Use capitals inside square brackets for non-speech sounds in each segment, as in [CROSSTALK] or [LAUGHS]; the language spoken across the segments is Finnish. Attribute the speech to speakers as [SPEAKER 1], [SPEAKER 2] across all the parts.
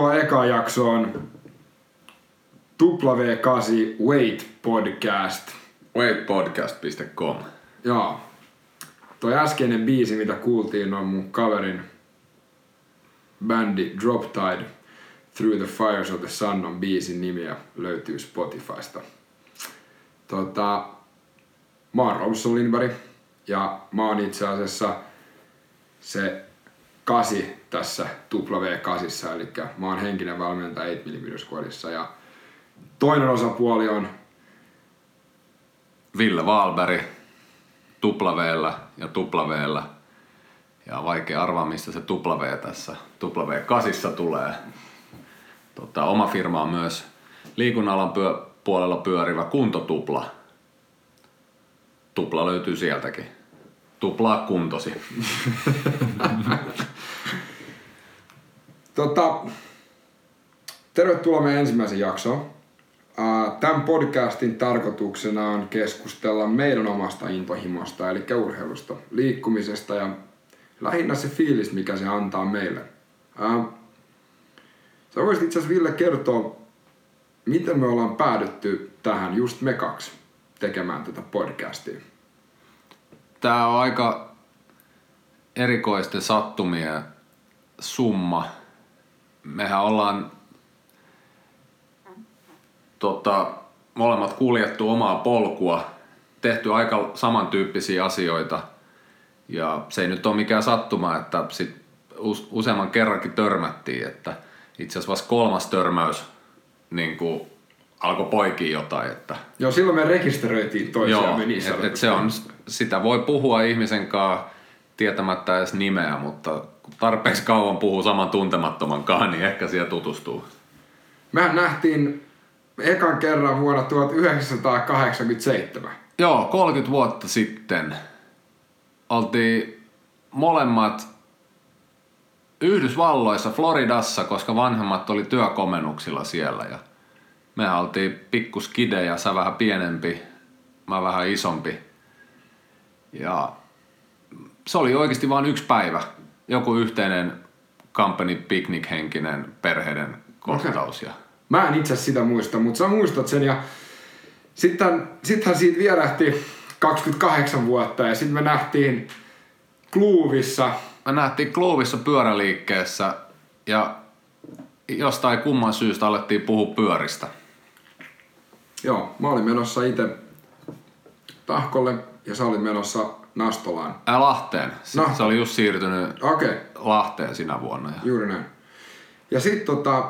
[SPEAKER 1] Tervetuloa eka jaksoon W8 Wait Podcast.
[SPEAKER 2] Weightpodcast.com.
[SPEAKER 1] Joo. Toi äskeinen biisi, mitä kuultiin, on mun kaverin bändi Drop Tide Through the Fires of the Sun on biisin nimi ja löytyy Spotifysta. Tota, mä oon Robson Lindberg ja mä oon itse asiassa se kasi tässä W8, eli mä oon henkinen valmentaja 8 mm Squadissa ja toinen osapuoli on
[SPEAKER 2] Ville Valberg tuplaveellä ja tuplaveellä. Ja vaikea arvaa, mistä se W tässä W8 tulee. Tota, oma firma on myös liikunnalan pyö- puolella pyörivä kuntotupla. Tupla löytyy sieltäkin. Tuplaa kuntosi. [LAUGHS]
[SPEAKER 1] Tota, tervetuloa meidän ensimmäisen jaksoon. Tämän podcastin tarkoituksena on keskustella meidän omasta intohimosta, eli urheilusta, liikkumisesta ja lähinnä se fiilis, mikä se antaa meille. Sä voisit itse asiassa Ville kertoa, miten me ollaan päädytty tähän just me kaksi tekemään tätä podcastia.
[SPEAKER 2] Tää on aika erikoisten sattumien summa. Mehän ollaan tota, molemmat kuljettu omaa polkua, tehty aika samantyyppisiä asioita. Ja se ei nyt ole mikään sattuma, että sit us- useamman kerrankin törmättiin, että itse asiassa vasta kolmas törmäys niin kuin alkoi poikia jotain, että
[SPEAKER 1] Joo, silloin me rekisteröitiin toisiamme niin
[SPEAKER 2] et, et se on, sitä voi puhua ihmisen kanssa tietämättä edes nimeä, mutta tarpeeksi kauan puhuu saman tuntemattoman kanssa, niin ehkä siellä tutustuu.
[SPEAKER 1] Mehän nähtiin ekan kerran vuonna 1987.
[SPEAKER 2] Joo, 30 vuotta sitten oltiin molemmat Yhdysvalloissa, Floridassa, koska vanhemmat oli työkomennuksilla siellä. Ja me oltiin pikkuskidejä, sä vähän pienempi, mä vähän isompi. Ja se oli oikeasti vain yksi päivä. Joku yhteinen company picnic henkinen perheiden kohtaus. Ja
[SPEAKER 1] Mä en itse sitä muista, mutta sä muistat sen ja sitten sittenhän siitä vierähti 28 vuotta ja sitten me nähtiin Kluuvissa.
[SPEAKER 2] me nähtiin Kluuvissa pyöräliikkeessä ja jostain kumman syystä alettiin puhua pyöristä.
[SPEAKER 1] Joo, mä olin menossa itse Tahkolle ja sä olit menossa Nastolaan.
[SPEAKER 2] Ää, Lahteen. Se,
[SPEAKER 1] No.
[SPEAKER 2] se oli just siirtynyt
[SPEAKER 1] Okei, okay,
[SPEAKER 2] Lahteen sinä vuonna. Ja
[SPEAKER 1] juuri näin. Ja sitten tota,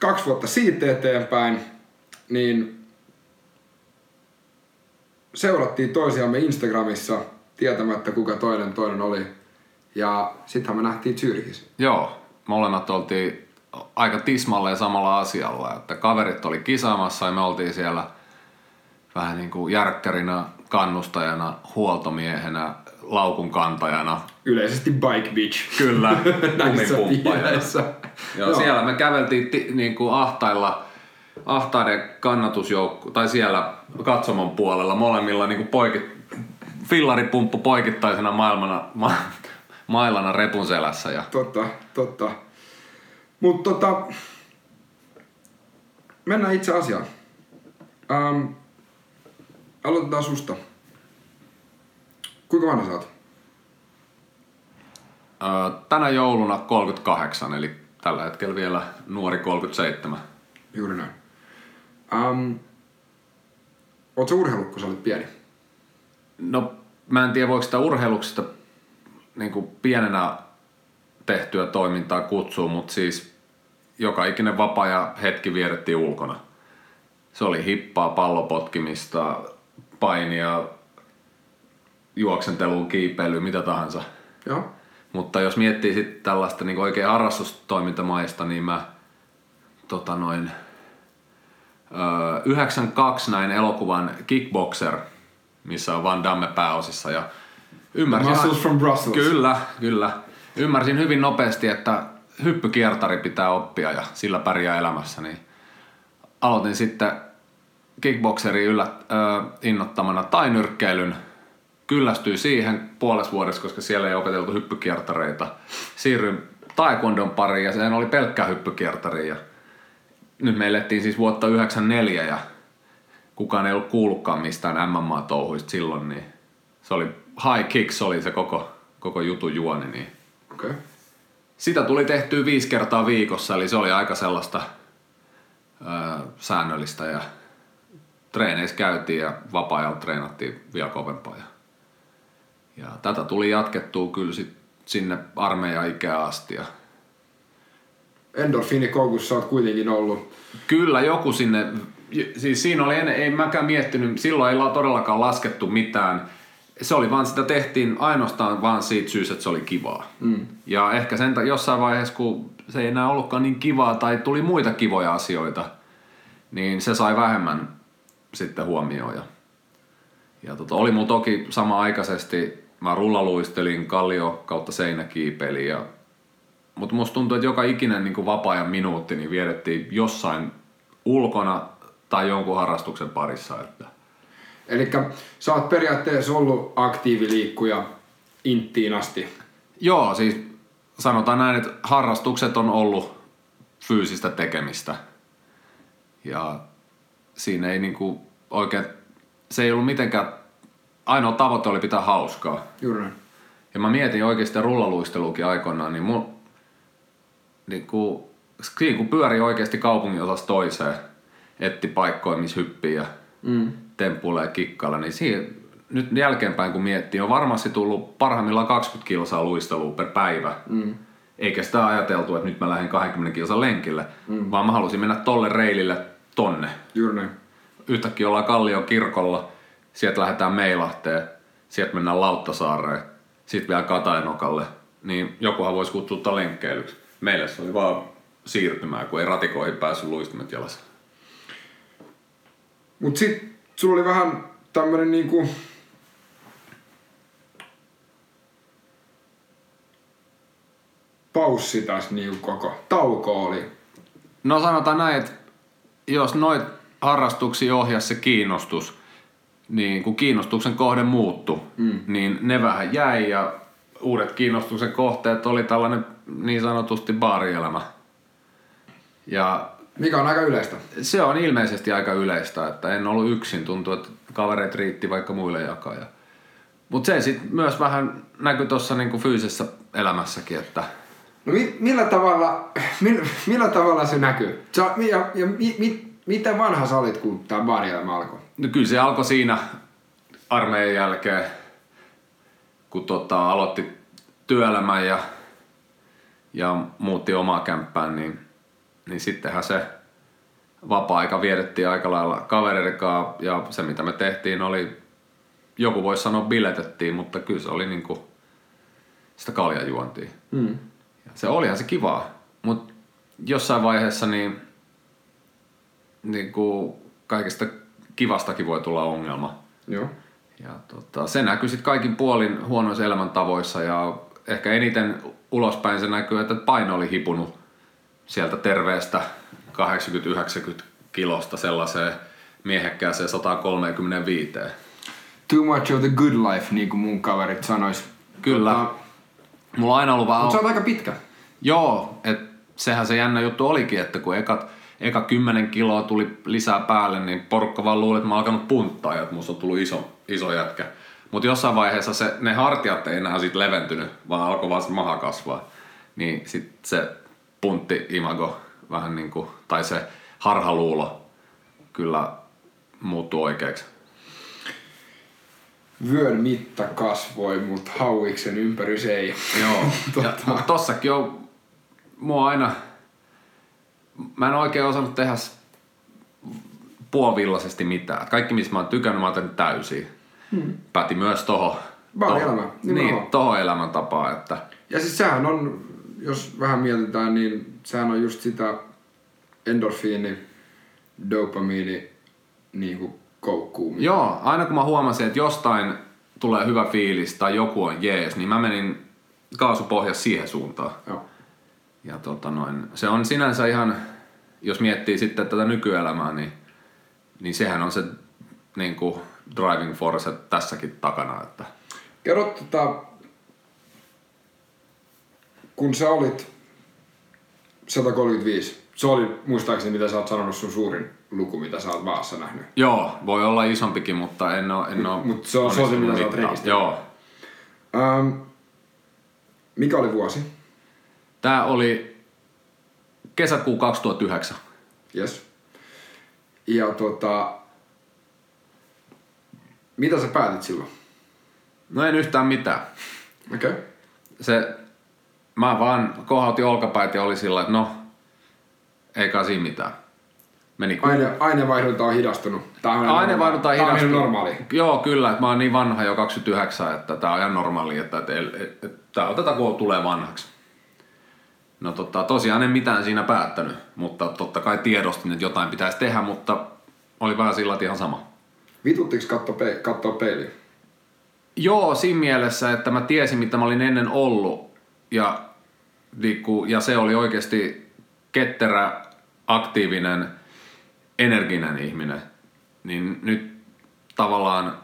[SPEAKER 1] kaksi vuotta siitä eteenpäin, niin seurattiin toisiamme Instagramissa tietämättä kuka toinen toinen oli. Ja sittenhän me nähtiin Zyrkissä.
[SPEAKER 2] Joo, molemmat oltiin aika tismalleen samalla asialla. Että kaverit oli kisaamassa ja me oltiin siellä vähän niin kuin järkkärinä, kannustajana, huoltomiehenä, laukun kantajana.
[SPEAKER 1] Yleisesti Bike Beach.
[SPEAKER 2] Kyllä, [LAUGHS]
[SPEAKER 1] Näissä
[SPEAKER 2] lumipumppajana.
[SPEAKER 1] piireissä.
[SPEAKER 2] Joo, siellä me käveltiin ti, niin kuin ahtailla, ahtaiden kannatusjoukku, tai siellä katsomon puolella molemmilla niin kuin poikit, fillaripumppu poikittaisena maailmana, ma, mailana repun selässä. Ja
[SPEAKER 1] Totta, totta. Mutta tota, mennään itse asiaan. Ähm, aloitetaan susta. Kuinka vanha sä oot?
[SPEAKER 2] Tänä jouluna 38, eli tällä hetkellä vielä nuori 37.
[SPEAKER 1] Juuri näin. Oot sä urheillut, kun sä olit pieni?
[SPEAKER 2] No, mä en tiedä voiko sitä urheiluksesta niin kuin pienenä tehtyä toimintaa kutsua, mutta siis joka ikinen vapaa ja hetki vierettiin ulkona. Se oli hippaa, pallopotkimista, painia, juoksentelua, kiipeilyä, mitä tahansa.
[SPEAKER 1] Joo.
[SPEAKER 2] Mutta jos miettii sitten tällaista niin oikein harrastustoimintamaista, niin mä tota noin, öö, 92 näin elokuvan Kickboxer, missä on Van Damme pääosissa. Ja ymmärsin,
[SPEAKER 1] Muscles from Brussels.
[SPEAKER 2] Kyllä, kyllä. Ymmärsin hyvin nopeasti, että hyppykiertari pitää oppia ja sillä pärjää elämässä. Niin aloitin sitten kickboxerin yllä, ö, innottamana tai nyrkkeilyn. Kyllästyin siihen puolessa vuodessa, koska siellä ei opeteltu hyppykiertareita. Siirryin taekwondon pariin ja sehän oli pelkkä hyppykiertari. Ja nyt me elettiin siis vuotta 94 ja kukaan ei ollut kuullutkaan mistään MMA-touhuista silloin, niin se oli high kicks oli se koko, koko jutun juoni. Niin.
[SPEAKER 1] Okay.
[SPEAKER 2] sitä tuli tehtyä viisi kertaa viikossa, eli se oli aika sellaista öö, säännöllistä ja treeneissä käytiin ja vapaa-ajalla treenattiin vielä kovempaa. Ja, ja tätä tuli jatkettua kyllä sit sinne armeijan ikään asti. Ja
[SPEAKER 1] Endorfiinikoukussa oot kuitenkin ollut.
[SPEAKER 2] Kyllä joku sinne, siis siinä oli, en, ei mäkään miettinyt, silloin ei todellakaan laskettu mitään. Se oli vaan, sitä tehtiin ainoastaan vaan siitä syystä, että se oli kivaa. Mm. Ja ehkä sen jossain vaiheessa, kun se ei enää ollutkaan niin kivaa tai tuli muita kivoja asioita, niin se sai vähemmän sitten huomioon. Ja, ja tota, oli mulla toki sama aikaisesti, mä rullaluistelin kallio kautta seinäkiipeli ja mutta musta tuntuu, että joka ikinen niin vapaa-ajan minuutti niin vietettiin jossain ulkona tai jonkun harrastuksen parissa. Että.
[SPEAKER 1] Eli sä oot periaatteessa ollut aktiiviliikkuja inttiin asti.
[SPEAKER 2] Joo, siis sanotaan näin, että harrastukset on ollut fyysistä tekemistä. Ja siinä ei niinku oikein, se ei ollut mitenkään, ainoa tavoite oli pitää hauskaa.
[SPEAKER 1] Juuri.
[SPEAKER 2] Ja mä mietin oikeasti rullaluisteluukin aikoinaan, niin mun, niin kuin, siinä kun pyörii oikeasti kaupungin osasta toiseen, etti paikkoja, missä hyppii ja mm. temppuilee kikkalla, niin siinä, nyt jälkeenpäin kun miettii, on varmasti tullut parhaimmillaan 20 kilsaa luistelua per päivä. Mm. Eikä sitä ajateltu, että nyt mä lähden 20 kilsan lenkille, mm. vaan mä halusin mennä tolle reilille tonne.
[SPEAKER 1] Juuri näin.
[SPEAKER 2] Yhtäkkiä ollaan Kallion kirkolla, sieltä lähdetään Meilahteen, sieltä mennään Lauttasaareen, sitten vielä Katainokalle. Niin jokuhan voisi kutsua lenkkeilyksi. Meille se oli vaan siirtymää, kun ei ratikoihin päässyt luistimet jalassa.
[SPEAKER 1] Mut sit sulla oli vähän tämmönen niinku... Paussi tässä niinku koko. Tauko oli.
[SPEAKER 2] No sanotaan näin, että jos noit harrastuksia ohjasi se kiinnostus, niin kun kiinnostuksen kohde muuttui, mm. niin ne vähän jäi ja uudet kiinnostuksen kohteet oli tällainen niin sanotusti baarielämä. Ja
[SPEAKER 1] Mikä on aika yleistä.
[SPEAKER 2] Se on ilmeisesti aika yleistä, että en ollut yksin. Tuntuu, että kavereit riitti vaikka muille jakaa. Mutta se sitten myös vähän näkyy tuossa niinku fyysisessä elämässäkin, että...
[SPEAKER 1] No mi- millä tavalla, millä, millä tavalla se näkyy? Sä, ja, ja mi, mi, miten vanha sä olit, kun tämä baarielämä alkoi?
[SPEAKER 2] No kyllä se alkoi siinä armeijan jälkeen, kun tota, aloitti työelämän ja, ja muutti omaa kämppään, niin, niin sittenhän se vapaa-aika vietettiin aika lailla kavereiden ja se mitä me tehtiin oli, joku voisi sanoa biletettiin, mutta kyllä se oli niinku sitä kaljajuontia. Mm. Se olihan se kivaa, mutta jossain vaiheessa niin, niin kuin kaikista kivastakin voi tulla ongelma.
[SPEAKER 1] Joo.
[SPEAKER 2] Ja tota, se näkyy sitten kaikin puolin huonoissa elämäntavoissa ja ehkä eniten ulospäin se näkyy, että paino oli hipunut sieltä terveestä 80-90 kilosta sellaiseen miehekkääseen 135.
[SPEAKER 1] Too much of the good life, niin kuin mun kaverit sanois.
[SPEAKER 2] Kyllä. Tota, Mulla on aina ollut vähän...
[SPEAKER 1] Mutta sä oot aika pitkä.
[SPEAKER 2] Joo, et sehän se jännä juttu olikin, että kun ekat, eka 10 kiloa tuli lisää päälle, niin porukka vaan luuli, että mä oon alkanut punttaa ja että musta on tullut iso, iso jätkä. Mutta jossain vaiheessa se, ne hartiat ei enää sit leventynyt, vaan alkoi vaan se maha kasvaa. Niin sit se puntti imago vähän niin kuin, tai se harhaluulo kyllä muuttuu oikeaksi.
[SPEAKER 1] Vyön mitta kasvoi, mutta hauiksen ympärys ei.
[SPEAKER 2] Joo, tota. [LAUGHS] ja, mutta tossakin on mua aina, mä en oikein osannut tehdä puolivillaisesti mitään. Kaikki, missä mä oon tykännyt, mä oon täysin. Hmm. Päti myös toho.
[SPEAKER 1] Vaan elämä.
[SPEAKER 2] Niin, toho elämäntapaa. Että...
[SPEAKER 1] Ja siis sehän on, jos vähän mietitään, niin sehän on just sitä endorfiini, dopamiini niin kuin koukkuun.
[SPEAKER 2] Joo, aina kun mä huomasin, että jostain tulee hyvä fiilis tai joku on jees, niin mä menin kaasupohjassa siihen suuntaan.
[SPEAKER 1] Joo.
[SPEAKER 2] Ja tota noin, se on sinänsä ihan, jos miettii sitten tätä nykyelämää, niin, niin sehän on se niin kuin driving force tässäkin takana. Että.
[SPEAKER 1] Kerro tota, kun sä olit 135. Se oli muistaakseni, mitä sä oot sanonut sun suurin luku, mitä sä oot maassa nähnyt.
[SPEAKER 2] Joo, voi olla isompikin, mutta en oo, en oo
[SPEAKER 1] Mut se on- se on se, mitä sä oot rekisteröinyt.
[SPEAKER 2] Joo.
[SPEAKER 1] Ähm, mikä oli vuosi?
[SPEAKER 2] Tää oli kesäkuu 2009.
[SPEAKER 1] Yes. Ja tota, mitä sä päätit silloin?
[SPEAKER 2] No en yhtään mitään.
[SPEAKER 1] Okei. Okay.
[SPEAKER 2] Se, mä vaan kohautin olkapäät ja oli sillä, että no, ei kai siinä mitään. Meni
[SPEAKER 1] Aine, ainevaihdunta on hidastunut. Tää on
[SPEAKER 2] Ainevaihdunta on
[SPEAKER 1] Tää on ihan
[SPEAKER 2] hidastunut.
[SPEAKER 1] normaali.
[SPEAKER 2] Joo, kyllä. Että mä oon niin vanha jo 29, että tää on ihan normaali, että, että, että, että tää otetaan kun tulee vanhaksi. No tota, tosiaan en mitään siinä päättänyt, mutta totta kai tiedostin, että jotain pitäisi tehdä, mutta oli vähän sillä ihan sama.
[SPEAKER 1] Vituttiks katsoa, pe- katsoa peiliin?
[SPEAKER 2] Joo, siinä mielessä, että mä tiesin, mitä mä olin ennen ollut. Ja, ja se oli oikeasti ketterä, aktiivinen, energinen ihminen. Niin nyt tavallaan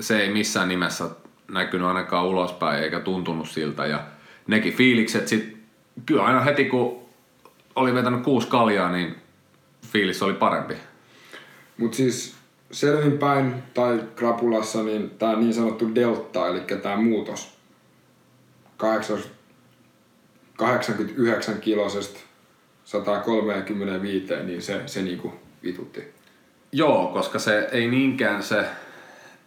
[SPEAKER 2] se ei missään nimessä näkynyt ainakaan ulospäin eikä tuntunut siltä. Ja nekin fiilikset sit, kyllä aina heti kun oli vetänyt kuusi kaljaa, niin fiilis oli parempi.
[SPEAKER 1] Mut siis selvinpäin tai krapulassa niin tää niin sanottu delta, eli tää muutos 80 89 kilosesta 135, niin se, se niinku vitutti.
[SPEAKER 2] Joo, koska se ei niinkään se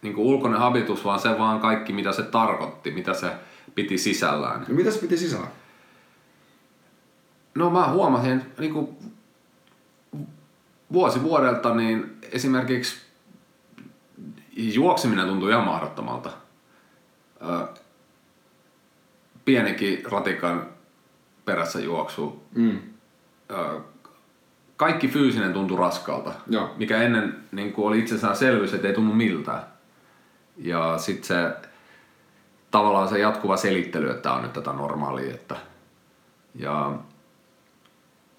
[SPEAKER 2] niin ulkoinen habitus, vaan se vaan kaikki, mitä se tarkoitti, mitä se piti sisällään.
[SPEAKER 1] No mitä se piti sisällä?
[SPEAKER 2] No mä huomasin niin kuin vuosi vuodelta, niin esimerkiksi juokseminen tuntui ihan mahdottomalta. Pienikin ratikan perässä juoksu.
[SPEAKER 1] Mm.
[SPEAKER 2] Kaikki fyysinen tuntui raskalta,
[SPEAKER 1] Joo.
[SPEAKER 2] mikä ennen niin kuin oli itsestäänselvyys, että ei tunnu miltään. Ja sitten se tavallaan se jatkuva selittely, että tää on nyt tätä normaalia. Että, ja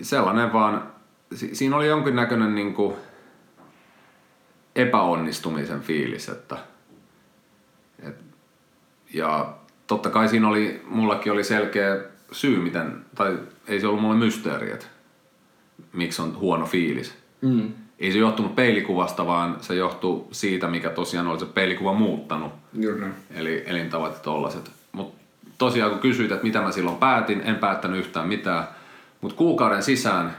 [SPEAKER 2] sellainen vaan, si- siinä oli jonkinnäköinen niin kuin epäonnistumisen fiilis, että et, ja totta kai siinä oli, mullakin oli selkeä syy, miten, tai ei se ollut mulle mysteeri, että miksi on huono fiilis.
[SPEAKER 1] Mm.
[SPEAKER 2] Ei se johtunut peilikuvasta, vaan se johtui siitä, mikä tosiaan oli se peilikuva muuttanut.
[SPEAKER 1] Juuri.
[SPEAKER 2] Eli elintavat ja tollaset. Mutta tosiaan kun kysyit, että mitä mä silloin päätin, en päättänyt yhtään mitään. Mutta kuukauden sisään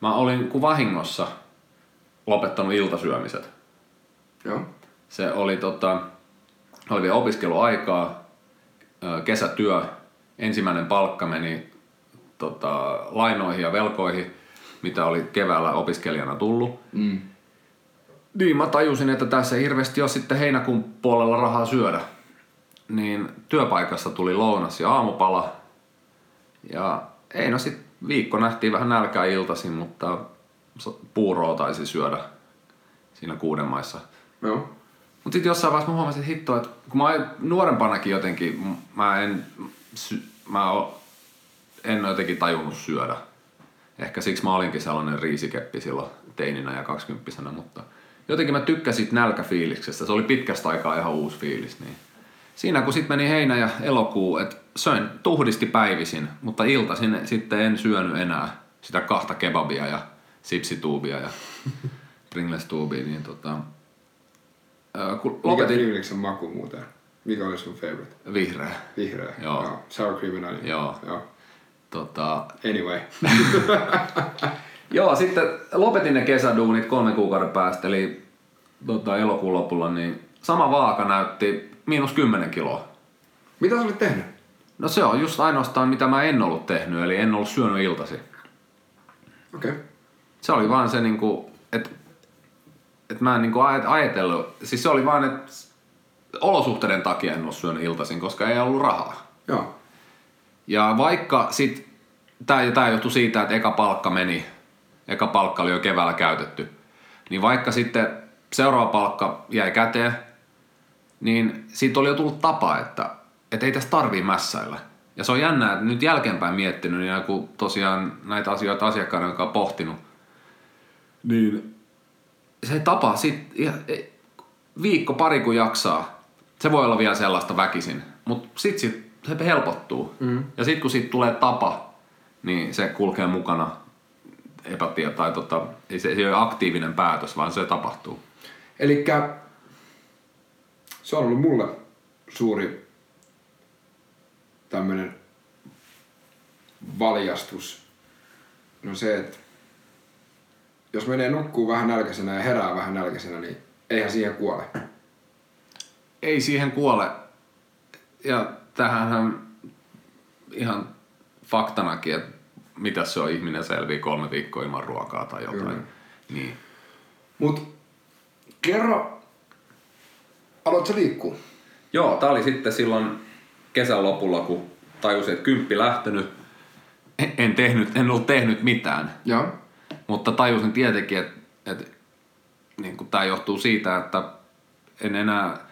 [SPEAKER 2] mä olin kuin vahingossa lopettanut iltasyömiset.
[SPEAKER 1] Joo.
[SPEAKER 2] Se oli, tota, oli vielä opiskeluaikaa, kesätyö, ensimmäinen palkka meni tota, lainoihin ja velkoihin, mitä oli keväällä opiskelijana tullut.
[SPEAKER 1] Mm.
[SPEAKER 2] Niin mä tajusin, että tässä ei hirveästi ole sitten heinäkuun puolella rahaa syödä. Niin työpaikassa tuli lounas ja aamupala. Ja ei no sit viikko nähtiin vähän nälkää iltaisin, mutta puuroa taisi syödä siinä kuuden maissa.
[SPEAKER 1] Joo.
[SPEAKER 2] Mutta sitten jossain vaiheessa mä huomasin, että hitto, että kun mä nuorempanakin jotenkin, mä en, mä en jotenkin tajunnut syödä. Ehkä siksi mä olinkin sellainen riisikeppi silloin teininä ja kaksikymppisenä, mutta jotenkin mä tykkäsin nälkäfiiliksestä. Se oli pitkästä aikaa ihan uusi fiilis. Niin. Siinä kun sitten meni heinä ja elokuu, että söin tuhdisti päivisin, mutta iltaisin sitten en syönyt enää sitä kahta kebabia ja sipsituubia ja [LAUGHS] Pringles-tuubia, niin tota, kun
[SPEAKER 1] Mikä
[SPEAKER 2] lopetin
[SPEAKER 1] Pringliksen maku muuten? Mikä oli sun favorite?
[SPEAKER 2] vihreä.
[SPEAKER 1] Vihreä.
[SPEAKER 2] Joo.
[SPEAKER 1] Sour cream and onion.
[SPEAKER 2] Joo.
[SPEAKER 1] Joo.
[SPEAKER 2] Tota,
[SPEAKER 1] Anyway. [LAUGHS]
[SPEAKER 2] Joo, sitten lopetin ne kesäduunit kolmen kuukauden päästä, eli tota, elokuun lopulla, niin sama vaaka näytti miinus 10 kiloa.
[SPEAKER 1] Mitä sä olit tehnyt?
[SPEAKER 2] No se on just ainoastaan mitä mä en ollut tehnyt, eli en ollut syönyt iltasi.
[SPEAKER 1] Okei. Okay.
[SPEAKER 2] Se oli vaan se niinku, että et mä en niinku aj- ajatellut, siis se oli vaan, että olosuhteiden takia en ollut syönyt iltaisin, koska ei ollut rahaa.
[SPEAKER 1] Joo.
[SPEAKER 2] Ja vaikka sit, tää, tää johtui siitä, että eka palkka meni, eka palkka oli jo keväällä käytetty, niin vaikka sitten seuraava palkka jäi käteen, niin siitä oli jo tullut tapa, että, että ei tässä tarvii mässäillä. Ja se on jännää, että nyt jälkeenpäin miettinyt, niin kun tosiaan näitä asioita asiakkaiden kanssa pohtinut, niin se tapa sit, ei- viikko pari kun jaksaa, se voi olla vielä sellaista väkisin, mutta sit, sit se helpottuu. Mm. Ja sitten kun siitä tulee tapa, niin se kulkee mukana epätie tai tota, ei se, se ei ole aktiivinen päätös, vaan se tapahtuu.
[SPEAKER 1] Eli se on ollut mulle suuri tämmöinen valjastus. No se, että jos menee nukkuu vähän nälkäisenä ja herää vähän nälkäisenä, niin eihän siihen kuole.
[SPEAKER 2] Ei siihen kuole. Ja tähän ihan faktanakin, että mitä se on ihminen selvii kolme viikkoa ilman ruokaa tai jotain.
[SPEAKER 1] Kyllä.
[SPEAKER 2] Niin.
[SPEAKER 1] Mut kerro, aloitko liikkuu?
[SPEAKER 2] Joo, tää oli sitten silloin kesän lopulla, kun tajusin, että kymppi lähtenyt. En, tehnyt, en ollut tehnyt mitään.
[SPEAKER 1] Joo.
[SPEAKER 2] Mutta tajusin tietenkin, että, että niin tämä johtuu siitä, että en enää...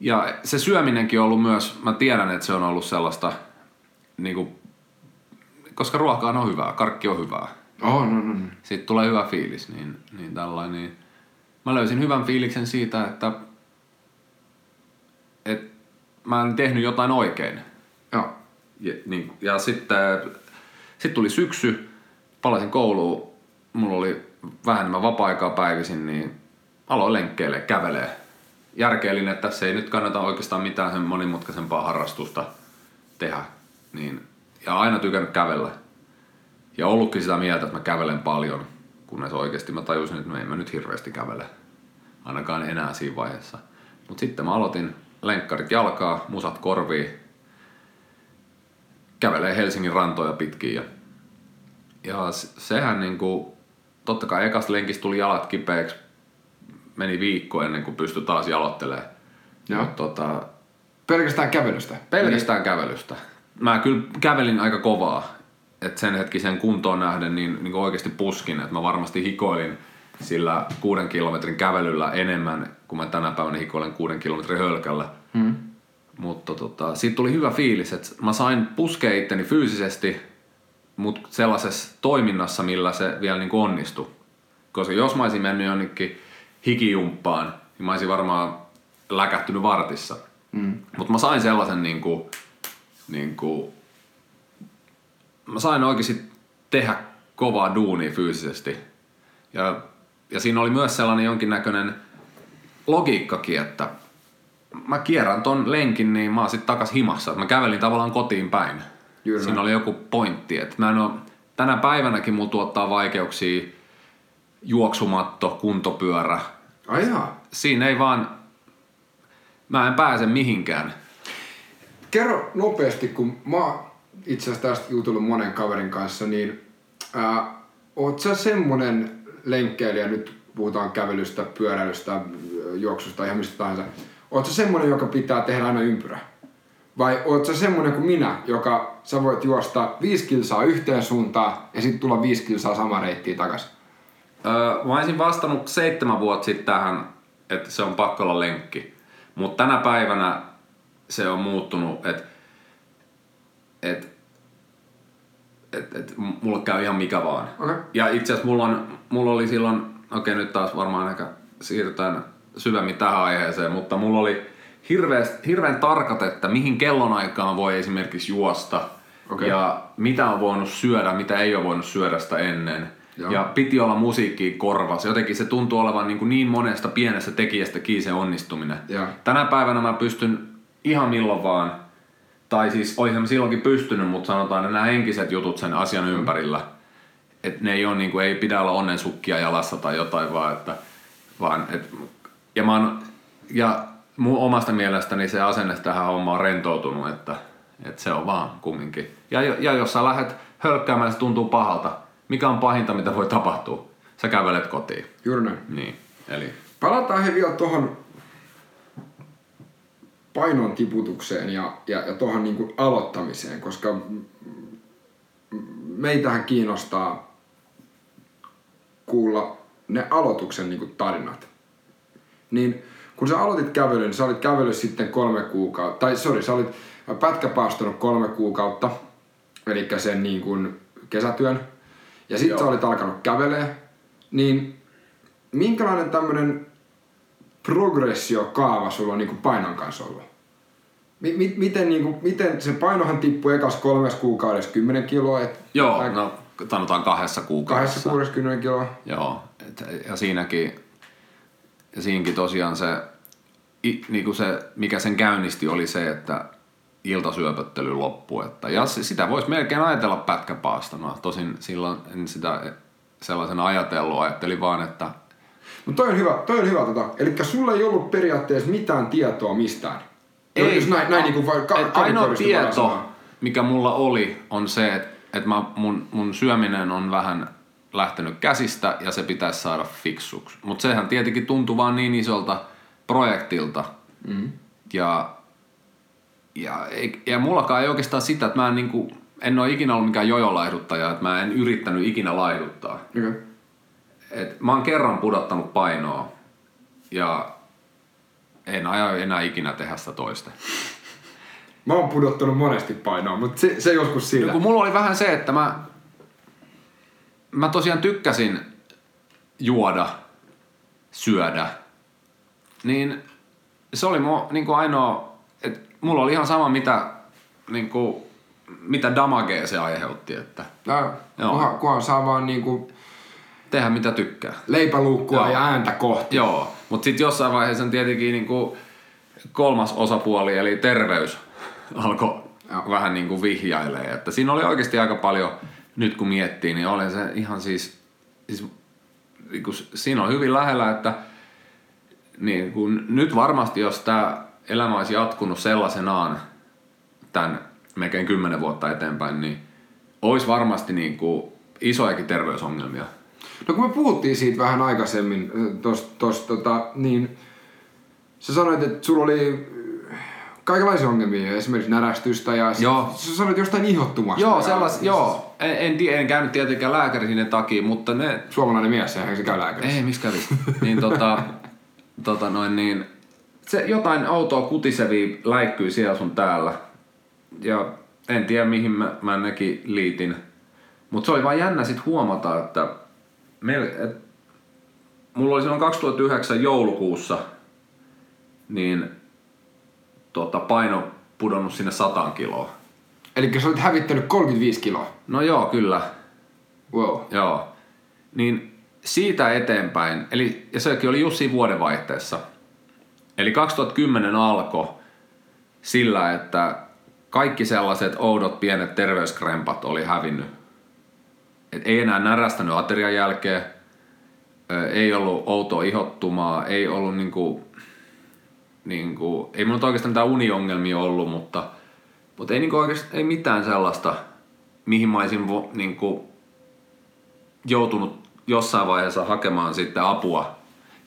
[SPEAKER 2] Ja se syöminenkin on ollut myös, mä tiedän, että se on ollut sellaista, niin kuin, koska ruoka on hyvää, karkki on hyvää.
[SPEAKER 1] Oh, no, no, no.
[SPEAKER 2] Sitten tulee hyvä fiilis, niin, niin tällainen. Niin mä löysin hyvän fiiliksen siitä, että, että mä en tehnyt jotain oikein.
[SPEAKER 1] Joo.
[SPEAKER 2] Ja, niin, ja sitten sit tuli syksy, palasin kouluun, mulla oli vähän enemmän vapaa-aikaa päivisin, niin aloin lenkkeille, kävelee. Järkeilin, että tässä ei nyt kannata oikeastaan mitään sen monimutkaisempaa harrastusta tehdä. Niin, ja aina tykännyt kävellä. Ja ollutkin sitä mieltä, että mä kävelen paljon, kunnes oikeasti mä tajusin, että mä en mä nyt hirveästi kävele. Ainakaan enää siinä vaiheessa. Mutta sitten mä aloitin lenkkarit jalkaa, musat korviin, kävelee Helsingin rantoja pitkin ja, ja sehän niinku, totta kai ekas lenkistä tuli jalat kipeäksi, meni viikko ennen kuin pystyi taas jaloittelemaan.
[SPEAKER 1] Joo.
[SPEAKER 2] Mut tota,
[SPEAKER 1] Pelkästään kävelystä.
[SPEAKER 2] pelkästään kävelystä. Mä kyllä kävelin aika kovaa, että sen hetkisen kuntoon nähden niin, niin oikeasti puskin, että mä varmasti hikoilin sillä kuuden kilometrin kävelyllä enemmän kuin mä tänä päivänä hikoilen kuuden kilometrin hölkällä.
[SPEAKER 1] Mm.
[SPEAKER 2] Mutta tota, siitä tuli hyvä fiilis, että mä sain puskea itteni fyysisesti, mutta sellaisessa toiminnassa, millä se vielä niin onnistui. Koska jos mä olisin mennyt jonnekin hikijumppaan, niin mä olisin varmaan läkähtynyt vartissa.
[SPEAKER 1] Mm.
[SPEAKER 2] Mutta mä sain sellaisen niin kuin, niin kuin, mä sain oikeasti tehdä kovaa duunia fyysisesti. Ja, ja siinä oli myös sellainen jonkinnäköinen logiikkakin, että mä kierrän ton lenkin, niin mä oon sit takas himassa. Mä kävelin tavallaan kotiin päin.
[SPEAKER 1] Juuri
[SPEAKER 2] Siinä oli joku pointti, että mä en oo, tänä päivänäkin mulla tuottaa vaikeuksia juoksumatto, kuntopyörä.
[SPEAKER 1] Ai jaa.
[SPEAKER 2] Siinä ei vaan, mä en pääse mihinkään.
[SPEAKER 1] Kerro nopeasti, kun mä itse asiassa tästä jutellut monen kaverin kanssa, niin ää, oot sä semmonen lenkkeilijä, nyt puhutaan kävelystä, pyöräilystä, juoksusta, ihan mistä tahansa. Oot sä semmonen, joka pitää tehdä aina ympyrä? Vai oot sä semmonen kuin minä, joka sä voit juosta viisi kilsaa yhteen suuntaan ja sitten tulla viisi kilsaa sama reittiä takaisin?
[SPEAKER 2] Öö, mä olisin vastannut seitsemän vuotta sitten tähän, että se on pakko olla lenkki. Mutta tänä päivänä se on muuttunut, että et, et, et, mulla käy ihan mikä vaan.
[SPEAKER 1] Okei.
[SPEAKER 2] Ja itse asiassa mulla, on, mulla oli silloin, okei nyt taas varmaan ehkä siirrytään syvemmin tähän aiheeseen, mutta mulla oli hirveästi, hirveän tarkat, että mihin kellonaikaan voi esimerkiksi juosta
[SPEAKER 1] Okei.
[SPEAKER 2] ja mitä on voinut syödä, mitä ei ole voinut syödä sitä ennen.
[SPEAKER 1] Joo.
[SPEAKER 2] Ja piti olla musiikki korvassa. Jotenkin se tuntuu olevan niin, kuin niin monesta pienestä tekijästä kiinni se onnistuminen.
[SPEAKER 1] Joo.
[SPEAKER 2] Tänä päivänä mä pystyn ihan milloin vaan, tai siis olisin silloinkin pystynyt, mutta sanotaan että nämä henkiset jutut sen asian ympärillä, että ne ei ole niin kuin, ei pidä olla onnensukkia jalassa tai jotain, vaan että, vaan, et, ja mä oon, ja mun omasta mielestäni se asenne tähän hommaan on rentoutunut, että, että se on vaan kumminkin. Ja, ja jos sä lähdet hölkkäämään, se tuntuu pahalta. Mikä on pahinta, mitä voi tapahtua? Sä kävelet kotiin.
[SPEAKER 1] Juuri näin.
[SPEAKER 2] Niin, eli
[SPEAKER 1] Palataan he vielä tuohon painon tiputukseen ja, ja, ja tuohon niin aloittamiseen, koska meitähän kiinnostaa kuulla ne aloituksen niin tarinat. Niin kun sä aloitit kävelyn, niin sä olit kävellyt sitten kolme kuukautta, tai sorry, sä olit pätkäpaastonut kolme kuukautta, eli sen niin kuin kesätyön, ja sitten sä olit alkanut kävelee, niin minkälainen tämmöinen progressiokaava sulla on niin kuin painon kanssa ollut? Mi- mi- miten, niin kuin, miten se painohan tippui ekas kolmes kuukaudessa 10 kiloa, et
[SPEAKER 2] Joo,
[SPEAKER 1] tai
[SPEAKER 2] no sanotaan kahdessa kuukaudessa.
[SPEAKER 1] kahdessa kuudessa 10 kiloa.
[SPEAKER 2] Joo, et, ja siinäkin, ja siinäkin tosiaan se, i, niinku se, mikä sen käynnisti oli se, että iltasyöpöttely loppui. Että, ja sitä voisi melkein ajatella pätkäpaastona. Tosin silloin en sitä sellaisen ajatellut, ajattelin vaan, että
[SPEAKER 1] Mutta toi on hyvä, toi on hyvä tota. Eli sulla ei ollut periaatteessa mitään tietoa mistään.
[SPEAKER 2] Ei.
[SPEAKER 1] Jos näin, näin niin kuin vai, ka,
[SPEAKER 2] Et ainoa tieto, mikä mulla oli, on se, että et mä, mun, mun syöminen on vähän lähtenyt käsistä ja se pitäisi saada fiksuksi. Mutta sehän tietenkin tuntuu vaan niin isolta projektilta. Mm. Ja, ja, ja mullakaan ei oikeastaan sitä, että mä en, niinku, en ole ikinä ollut mikään jojolaihduttaja, että mä en yrittänyt ikinä laihduttaa.
[SPEAKER 1] Okay.
[SPEAKER 2] Et mä oon kerran pudottanut painoa ja en aio enää ikinä tehdä sitä toista.
[SPEAKER 1] Mä oon pudottanut monesti painoa, mutta se, se joskus sillä.
[SPEAKER 2] No, kun mulla oli vähän se, että mä, mä tosiaan tykkäsin juoda, syödä, niin se oli mun niin kuin ainoa, että mulla oli ihan sama mitä, niin kuin, mitä damagea se aiheutti, että
[SPEAKER 1] Tää,
[SPEAKER 2] Joo.
[SPEAKER 1] kunhan, kunhan saa vaan niinku
[SPEAKER 2] tehdä mitä tykkää.
[SPEAKER 1] leipäluukkua
[SPEAKER 2] Joo.
[SPEAKER 1] ja ääntä kohti.
[SPEAKER 2] Joo, mutta sitten jossain vaiheessa tietenkin niin kuin kolmas osapuoli, eli terveys, [LAUGHS] alkoi vähän niin kuin vihjailee. Että siinä oli oikeasti aika paljon, nyt kun miettii, niin oli se ihan siis, siis niin kuin, siinä on hyvin lähellä, että niin kuin, nyt varmasti jos tämä elämä olisi jatkunut sellaisenaan tämän melkein kymmenen vuotta eteenpäin, niin olisi varmasti niin kuin isojakin terveysongelmia.
[SPEAKER 1] No kun me puhuttiin siitä vähän aikaisemmin, tos, tos, tota, niin sä sanoit, että sulla oli kaikenlaisia ongelmia, esimerkiksi närästystä ja
[SPEAKER 2] Joo.
[SPEAKER 1] sä sanoit jostain ihottumasta.
[SPEAKER 2] Joo,
[SPEAKER 1] ja-
[SPEAKER 2] sellas, joo. En, en, en käynyt tietenkään lääkäri sinne takia, mutta ne...
[SPEAKER 1] Suomalainen mies, eihän se käy lääkärissä.
[SPEAKER 2] Ei, missä kävi? niin tota, [LAUGHS] tota noin niin... Se jotain outoa kutisevia läikkyy siellä sun täällä. Ja en tiedä mihin mä, mä nekin liitin. Mutta se oli vaan jännä sit huomata, että meil, et, mulla oli silloin 2009 joulukuussa niin tota, paino pudonnut sinne 100 kiloa.
[SPEAKER 1] Eli sä olit hävittänyt 35 kiloa.
[SPEAKER 2] No joo, kyllä.
[SPEAKER 1] Wow.
[SPEAKER 2] Joo. Niin siitä eteenpäin, eli, ja sekin oli just siinä vuodenvaihteessa. Eli 2010 alkoi sillä, että kaikki sellaiset oudot pienet terveyskrempat oli hävinnyt. Et ei enää närästänyt aterian jälkeen, ei ollut outoa ihottumaa, ei ollut niinku, niinku, ei nyt oikeastaan mitään uniongelmia ollut, mutta, mutta ei, niinku oikeastaan, ei mitään sellaista, mihin mä olisin vo, niinku, joutunut jossain vaiheessa hakemaan sitten apua,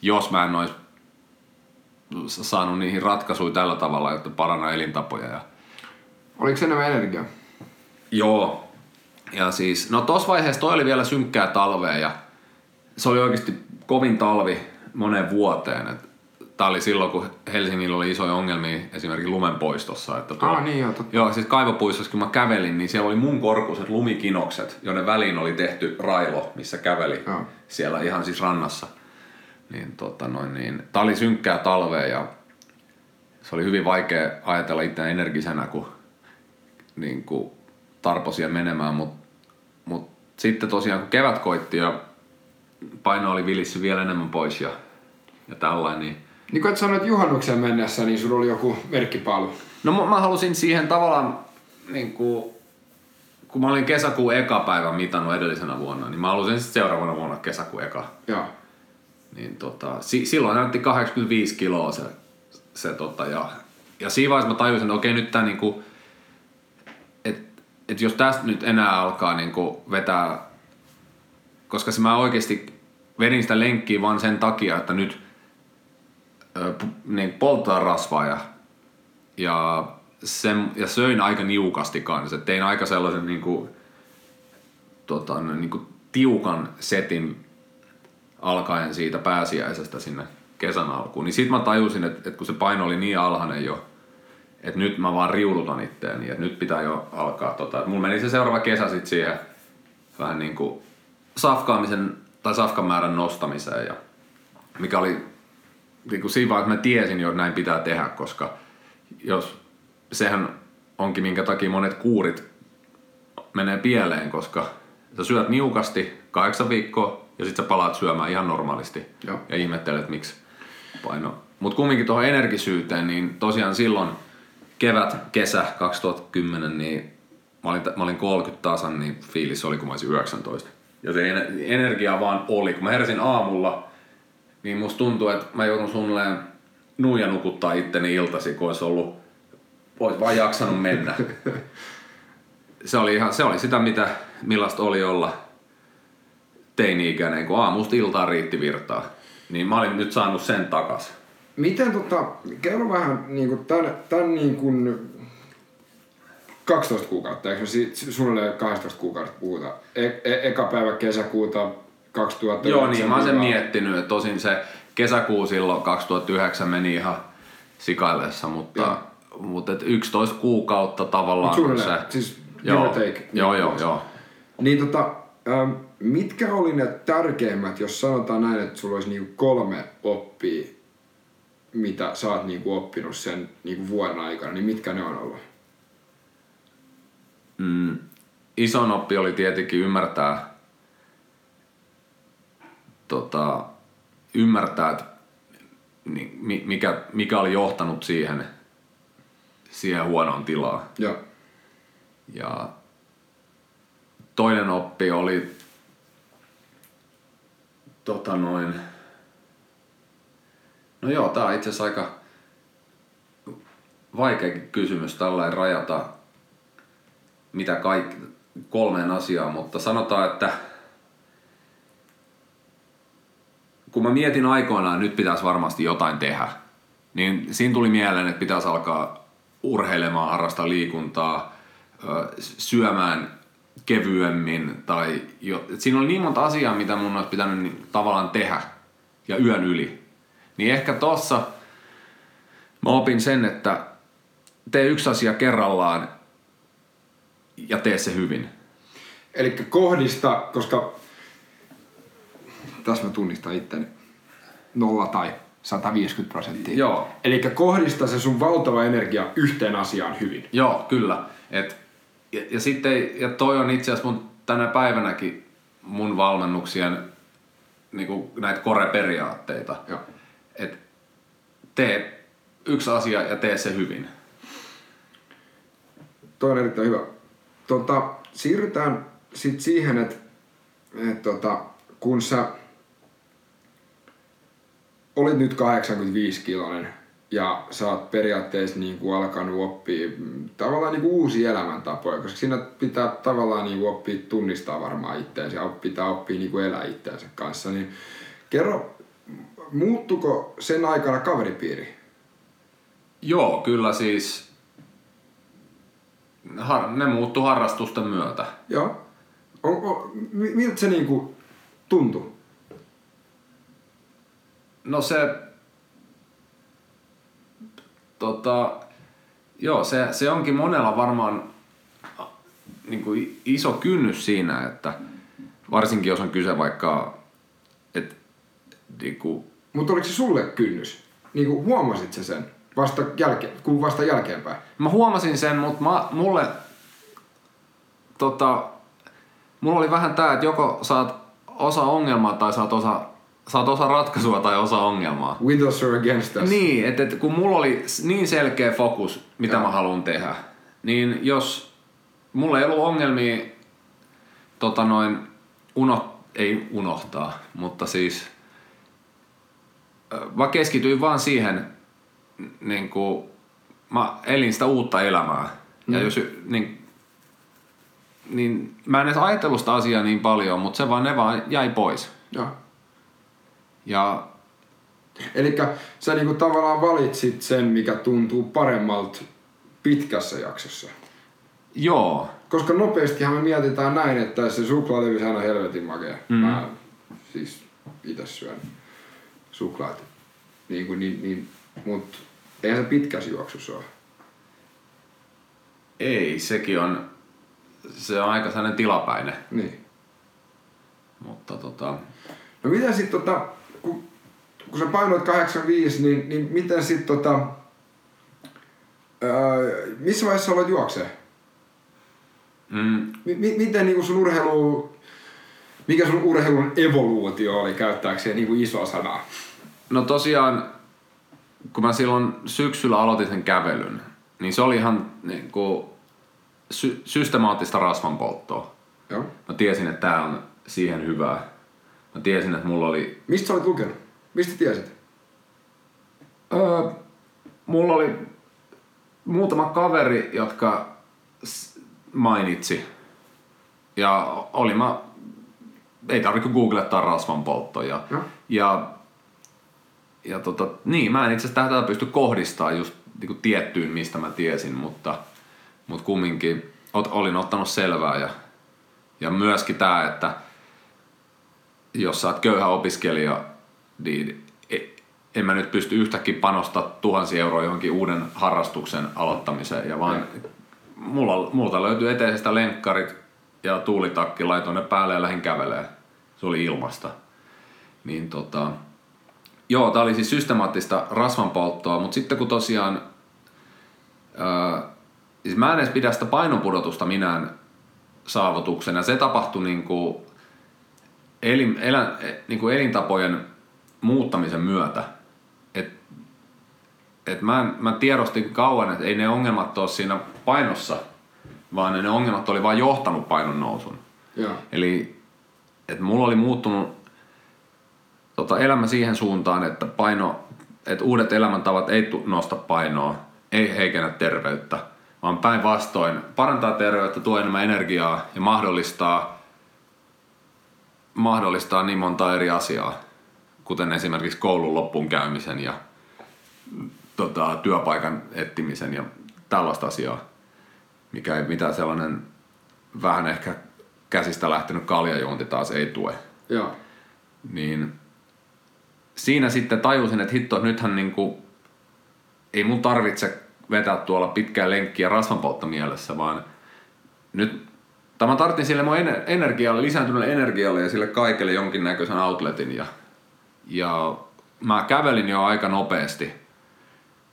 [SPEAKER 2] jos mä en olisi saanut niihin ratkaisuja tällä tavalla, että paranna elintapoja. Ja...
[SPEAKER 1] Oliko se enemmän energiaa?
[SPEAKER 2] Joo. Ja siis, no tossa vaiheessa toi oli vielä synkkää talvea ja se oli oikeasti kovin talvi moneen vuoteen. Et Tää oli silloin, kun Helsingillä oli isoja ongelmia esimerkiksi lumenpoistossa. Että tuo,
[SPEAKER 1] Ah, niin joo, totta.
[SPEAKER 2] Joo, siis kaivopuistossa kun mä kävelin, niin siellä oli mun korkuiset lumikinokset, joiden väliin oli tehty railo, missä käveli
[SPEAKER 1] Joo.
[SPEAKER 2] siellä ihan siis rannassa. Niin, tota noin, niin, tää oli synkkää talvea ja se oli hyvin vaikea ajatella itseään energisenä, kun, niin kuin tarpo siellä menemään, mutta mut sitten tosiaan kun kevät koitti ja paino oli vilissy vielä enemmän pois ja, ja tällainen, niin
[SPEAKER 1] Niin kuin et sanoit juhannukseen mennessä, niin sulla oli joku merkkipaalu.
[SPEAKER 2] No mä- mä halusin siihen tavallaan, niin kuin, kun mä olin kesäkuun eka päivä mitannut edellisenä vuonna, niin mä halusin sitten seuraavana vuonna kesäkuun eka.
[SPEAKER 1] Joo.
[SPEAKER 2] Niin tota, si, silloin näytti 85 kiloa se, se tota, ja, ja siinä vaiheessa mä tajusin, että okei nyt tää niinku, että et jos tästä nyt enää alkaa niinku vetää, koska se mä oikeasti vedin sitä lenkkiä vaan sen takia, että nyt ö, niin polttaa rasvaa ja, ja, sen, ja söin aika niukasti kanssa. Tein aika sellaisen niinku, tota, niinku tiukan setin alkaen siitä pääsiäisestä sinne kesän alkuun. Niin sit mä tajusin, että, että kun se paino oli niin alhainen jo, että nyt mä vaan riulutan itteeni, että nyt pitää jo alkaa tota. Mulla meni se seuraava kesä sit siihen vähän niin kuin safkaamisen tai safkan määrän nostamiseen ja mikä oli niin kuin siinä vaiheessa mä tiesin jo, että näin pitää tehdä, koska jos sehän onkin minkä takia monet kuurit menee pieleen, koska sä syöt niukasti kahdeksan viikkoa ja sitten sä palaat syömään ihan normaalisti.
[SPEAKER 1] Joo.
[SPEAKER 2] Ja ihmettelet, miksi paino. Mutta kumminkin tuohon energisyyteen, niin tosiaan silloin kevät, kesä 2010, niin mä olin, mä olin 30 tasan, niin fiilis oli, kun mä olisin 19. Ja se ener- energia vaan oli. Kun mä heräsin aamulla, niin musta tuntuu, että mä joudun suunnilleen nuija nukuttaa itteni iltasi, kun olisi ollut, olisi vaan jaksanut mennä. [LAUGHS] se oli, ihan, se oli sitä, mitä, millaista oli olla teini-ikäinen, kun aamusta iltaan riitti virtaa. Niin mä olin nyt saanut sen takas.
[SPEAKER 1] Miten tota, kerro vähän niinku tän, tän niinku 12 kuukautta, eikö suunnilleen 12 kuukautta puhuta? E- e- eka päivä kesäkuuta 2000.
[SPEAKER 2] Joo, niin mä oon sen miettinyt, tosin se kesäkuu silloin 2009 meni ihan sikaillessa, mutta, mutta et 11 kuukautta tavallaan
[SPEAKER 1] Mut
[SPEAKER 2] kun se...
[SPEAKER 1] suunnilleen, siis
[SPEAKER 2] joo,
[SPEAKER 1] take.
[SPEAKER 2] joo, joo, joo.
[SPEAKER 1] Niin tota, ähm, mitkä oli ne tärkeimmät, jos sanotaan näin, että sulla olisi niinku kolme oppia, mitä sä oot niinku oppinut sen niinku vuoden aikana, niin mitkä ne on ollut?
[SPEAKER 2] Mm, ison oppi oli tietenkin ymmärtää, tota, ymmärtää että ni- mi- mikä, mikä oli johtanut siihen, siihen huonoon tilaan.
[SPEAKER 1] Joo.
[SPEAKER 2] Ja toinen oppi oli tota noin, no joo, tää on itse asiassa aika vaikeakin kysymys tällainen rajata mitä kaikki kolmeen asiaan, mutta sanotaan, että kun mä mietin aikoinaan, että nyt pitäisi varmasti jotain tehdä, niin siinä tuli mieleen, että pitäisi alkaa urheilemaan, harrastaa liikuntaa, syömään kevyemmin tai jo, et siinä oli niin monta asiaa, mitä mun olisi pitänyt niin, tavallaan tehdä ja yön yli. Niin ehkä tossa mä opin sen, että tee yksi asia kerrallaan ja tee se hyvin.
[SPEAKER 1] Eli kohdista, koska tässä mä tunnistan itteni, nolla tai 150 prosenttia.
[SPEAKER 2] Joo.
[SPEAKER 1] Eli kohdista se sun valtava energia yhteen asiaan hyvin.
[SPEAKER 2] Joo, kyllä. Et, ja, ja sitten, ja toi on itse asiassa mun tänä päivänäkin mun valmennuksien niin näitä kore-periaatteita.
[SPEAKER 1] Joo.
[SPEAKER 2] Et tee yksi asia ja tee se hyvin.
[SPEAKER 1] Toi on erittäin hyvä. Tota, siirrytään sitten siihen, että et tota, kun sä olit nyt 85 kiloinen ja sä oot periaatteessa niin kuin alkanut oppia tavallaan niin kuin uusia elämäntapoja, koska siinä pitää tavallaan niin kuin oppia tunnistaa varmaan itteensä ja pitää oppia niin kuin elää itteensä kanssa. Niin kerro, muuttuko sen aikana kaveripiiri?
[SPEAKER 2] Joo, kyllä siis har, ne muuttu harrastusten myötä.
[SPEAKER 1] Joo. On, on, mi- miltä se niin kuin tuntui?
[SPEAKER 2] No se... Tota, joo, se, se onkin monella varmaan niin kuin iso kynnys siinä, että varsinkin jos on kyse vaikka, että niin kuin,
[SPEAKER 1] Mutta oliko se sulle kynnys? Niin kuin huomasit sä sen vasta, jälkeen, kun vasta jälkeenpäin?
[SPEAKER 2] Mä huomasin sen, mutta mä, mulle, tota, mulla oli vähän tää, että joko saat osa ongelmaa tai saat osa, saat osa ratkaisua tai osa ongelmaa.
[SPEAKER 1] With us or against us?
[SPEAKER 2] Niin, että et, kun mulla oli niin selkeä fokus, mitä
[SPEAKER 1] Joo.
[SPEAKER 2] mä haluan tehdä, niin jos mulla ei ollut ongelmia tota noin, uno, ei unohtaa, mutta siis mä keskityin vaan siihen, niin kuin, mä elin sitä uutta elämää. Ja
[SPEAKER 1] Mm.
[SPEAKER 2] jos, niin, niin mä en edes ajatellut sitä asiaa niin paljon, mutta se vaan, ne vaan jäi pois.
[SPEAKER 1] Joo.
[SPEAKER 2] Ja
[SPEAKER 1] Eli sä niinku tavallaan valitsit sen, mikä tuntuu paremmalta pitkässä jaksossa.
[SPEAKER 2] joo,
[SPEAKER 1] Koska nopeastihan me mietitään näin, että se suklaalevy on helvetin makea.
[SPEAKER 2] Mm.
[SPEAKER 1] Mä siis itse syön suklaat. Niin kuin, niin, niin, mut eihän se pitkässä juoksussa ole.
[SPEAKER 2] Ei, sekin on, se on aika sellainen tilapäinen,
[SPEAKER 1] Niin.
[SPEAKER 2] mutta tota,
[SPEAKER 1] No miten sit tota, kun, kun sä painoit 85, niin, niin miten sit tota, Öö, missä vaiheessa aloit juoksee?
[SPEAKER 2] Mm,
[SPEAKER 1] M- mi- miten niinku sun urheilu... Mikä sun urheilun evoluutio oli käyttääkseen niinku isoa sanaa?
[SPEAKER 2] No tosiaan, kun mä silloin syksyllä aloitin sen kävelyn, niin se oli ihan niin kuin, sy- systemaattista rasvanpolttoa.
[SPEAKER 1] Joo.
[SPEAKER 2] Mä tiesin, että tää on siihen hyvää. Mä tiesin, että mulla oli...
[SPEAKER 1] Mistä sä olit lukenut? Mistä tiesit?
[SPEAKER 2] Öö, mulla oli muutama kaveri, jotka mainitsi. Ja oli mä... Ei tarvitse googlettaa rasvanpoltto. Ja,
[SPEAKER 1] Joo.
[SPEAKER 2] ja, ja tota, niin, mä en itse asiassa tätä pysty kohdistamaan just niin tiettyyn, mistä mä tiesin, mutta, mutta kumminkin ot, olin ottanut selvää. Ja, ja myöskin tämä, että jos sä oot köyhä opiskelija, niin e- en mä nyt pysty yhtäkkiä panostaa tuhansia euroa johonkin uuden harrastuksen aloittamiseen, ja vaan mulla, multa löytyi eteisestä lenkkarit ja tuulitakki, laitoin ne päälle ja lähdin kävelemään. Se oli ilmasta. Niin tota, joo, tää oli siis systemaattista rasvanpolttoa, mutta sitten kun tosiaan, ää, siis mä en edes pidä sitä painonpudotusta minään saavutuksena. Se tapahtui niinku elin, elän, niin kuin elintapojen muuttamisen myötä. Et, et mä, mä tiedostin kauan, että ei ne ongelmat ole siinä painossa, vaan ne, ne ongelmat oli vain johtanut painon nousun.
[SPEAKER 1] Joo.
[SPEAKER 2] Eli että mulla oli muuttunut tota, elämä siihen suuntaan, että paino, että uudet elämäntavat ei tu- nosta painoa, ei heikennä terveyttä, vaan päinvastoin parantaa terveyttä, tuo enemmän energiaa ja mahdollistaa, mahdollistaa niin monta eri asiaa, kuten esimerkiksi koulun loppuun käymisen ja tota, työpaikan etsimisen ja tällaista asiaa, mikä ei mitään sellainen vähän ehkä käsistä lähtenyt kaljajuonti taas ei tue.
[SPEAKER 1] Joo.
[SPEAKER 2] Niin siinä sitten tajusin, että hitto, nythän niinku, ei mun tarvitse vetää tuolla pitkää lenkkiä rasvanpolttomielessä, vaan nyt tai mä tarvitsin sille mun ener- energialle, lisääntyneelle energialle ja sille kaikelle jonkinnäköisen outletin ja, ja mä kävelin jo aika nopeasti.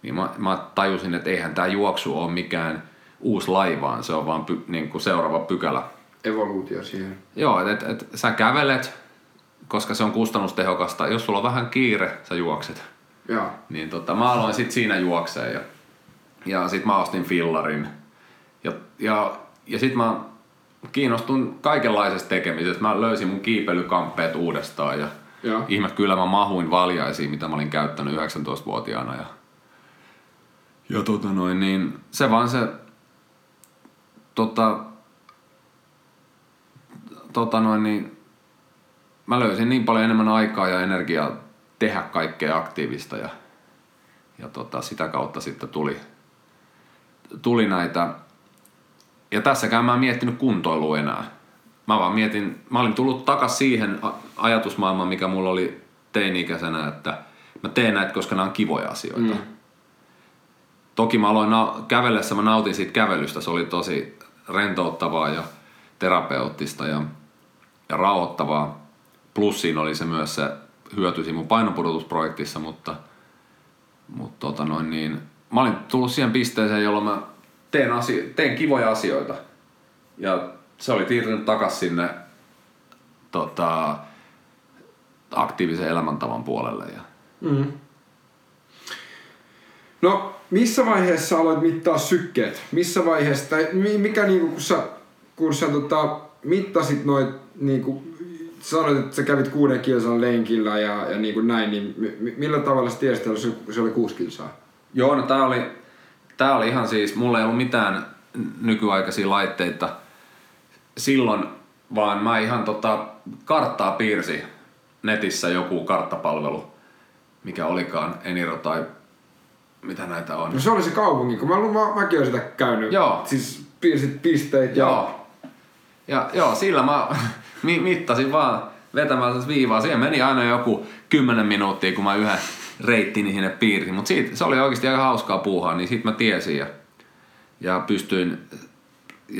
[SPEAKER 2] Niin mä, mä tajusin, että eihän tämä juoksu ole mikään uusi laji, vaan se on vaan py, niin kuin seuraava pykälä.
[SPEAKER 1] Evoluutio siihen.
[SPEAKER 2] Joo, että et, et sä kävelet, koska se on kustannustehokasta. Jos sulla on vähän kiire, sä juokset.
[SPEAKER 1] Joo.
[SPEAKER 2] Niin tota, mä aloin sit siinä juokseen ja, ja sit mä ostin fillarin. Ja, ja, ja sit mä kiinnostun kaikenlaisesta tekemisestä. Mä löysin mun kiipeilykamppeet uudestaan ja
[SPEAKER 1] Joo.
[SPEAKER 2] ihme kyllä mä mahuin valjaisiin, mitä mä olin käyttänyt 19-vuotiaana. Ja, ja tota noin, niin se vaan se tota, tota noin, niin mä löysin niin paljon enemmän aikaa ja energiaa tehdä kaikkea aktiivista ja, ja tota, sitä kautta sitten tuli, tuli näitä ja tässäkään mä en miettinyt kuntoilua enää. Mä vaan mietin, mä olin tullut takas siihen ajatusmaailmaan, mikä mulla oli teini-ikäisenä, että mä teen näitä, koska nämä on kivoja asioita. Mm. Toki mä aloin na- kävellessä, mä nautin siitä kävelystä, se oli tosi rentouttavaa ja terapeuttista ja, ja rauhoittavaa. Plus siinä oli se myös se hyötyisi mun painonpudotusprojektissa, mutta, mutta tota noin niin, mä olin tullut siihen pisteeseen, jolloin mä teen, asio- teen kivoja asioita. Ja se oli siirtynyt takas sinne tota, aktiivisen elämäntavan puolelle. Ja,
[SPEAKER 1] Mm. No, missä vaiheessa aloit mittaa sykkeet? Missä vaiheessa, tai mi- mikä niinku, kun sä, kun sä tota, mittasit noit, niinku, sanoit, että sä kävit kuuden kilsan lenkillä ja, ja niinku näin, niin mi- mi- millä tavalla sä tiesit, että se, se oli kuusi kilsaa?
[SPEAKER 2] Joo, no tää oli, tää oli ihan siis, mulla ei ollut mitään nykyaikaisia laitteita silloin, vaan mä ihan tota, karttaa piirsi netissä joku karttapalvelu, mikä olikaan Eniro tai mitä näitä on.
[SPEAKER 1] No se oli se kaupunki, kun mä, mä, mäkin olen sitä käynyt.
[SPEAKER 2] Joo.
[SPEAKER 1] Siis piirsit pisteet ja...
[SPEAKER 2] Joo. Ja joo, sillä mä [LAUGHS] mi- mittasin vaan vetämällä viivaa. Siihen meni aina joku 10 minuuttia, kun mä yhden reittini sinne piirsin. Mutta se oli oikeasti aika hauskaa puuhaa, niin siitä mä tiesin ja, ja pystyin...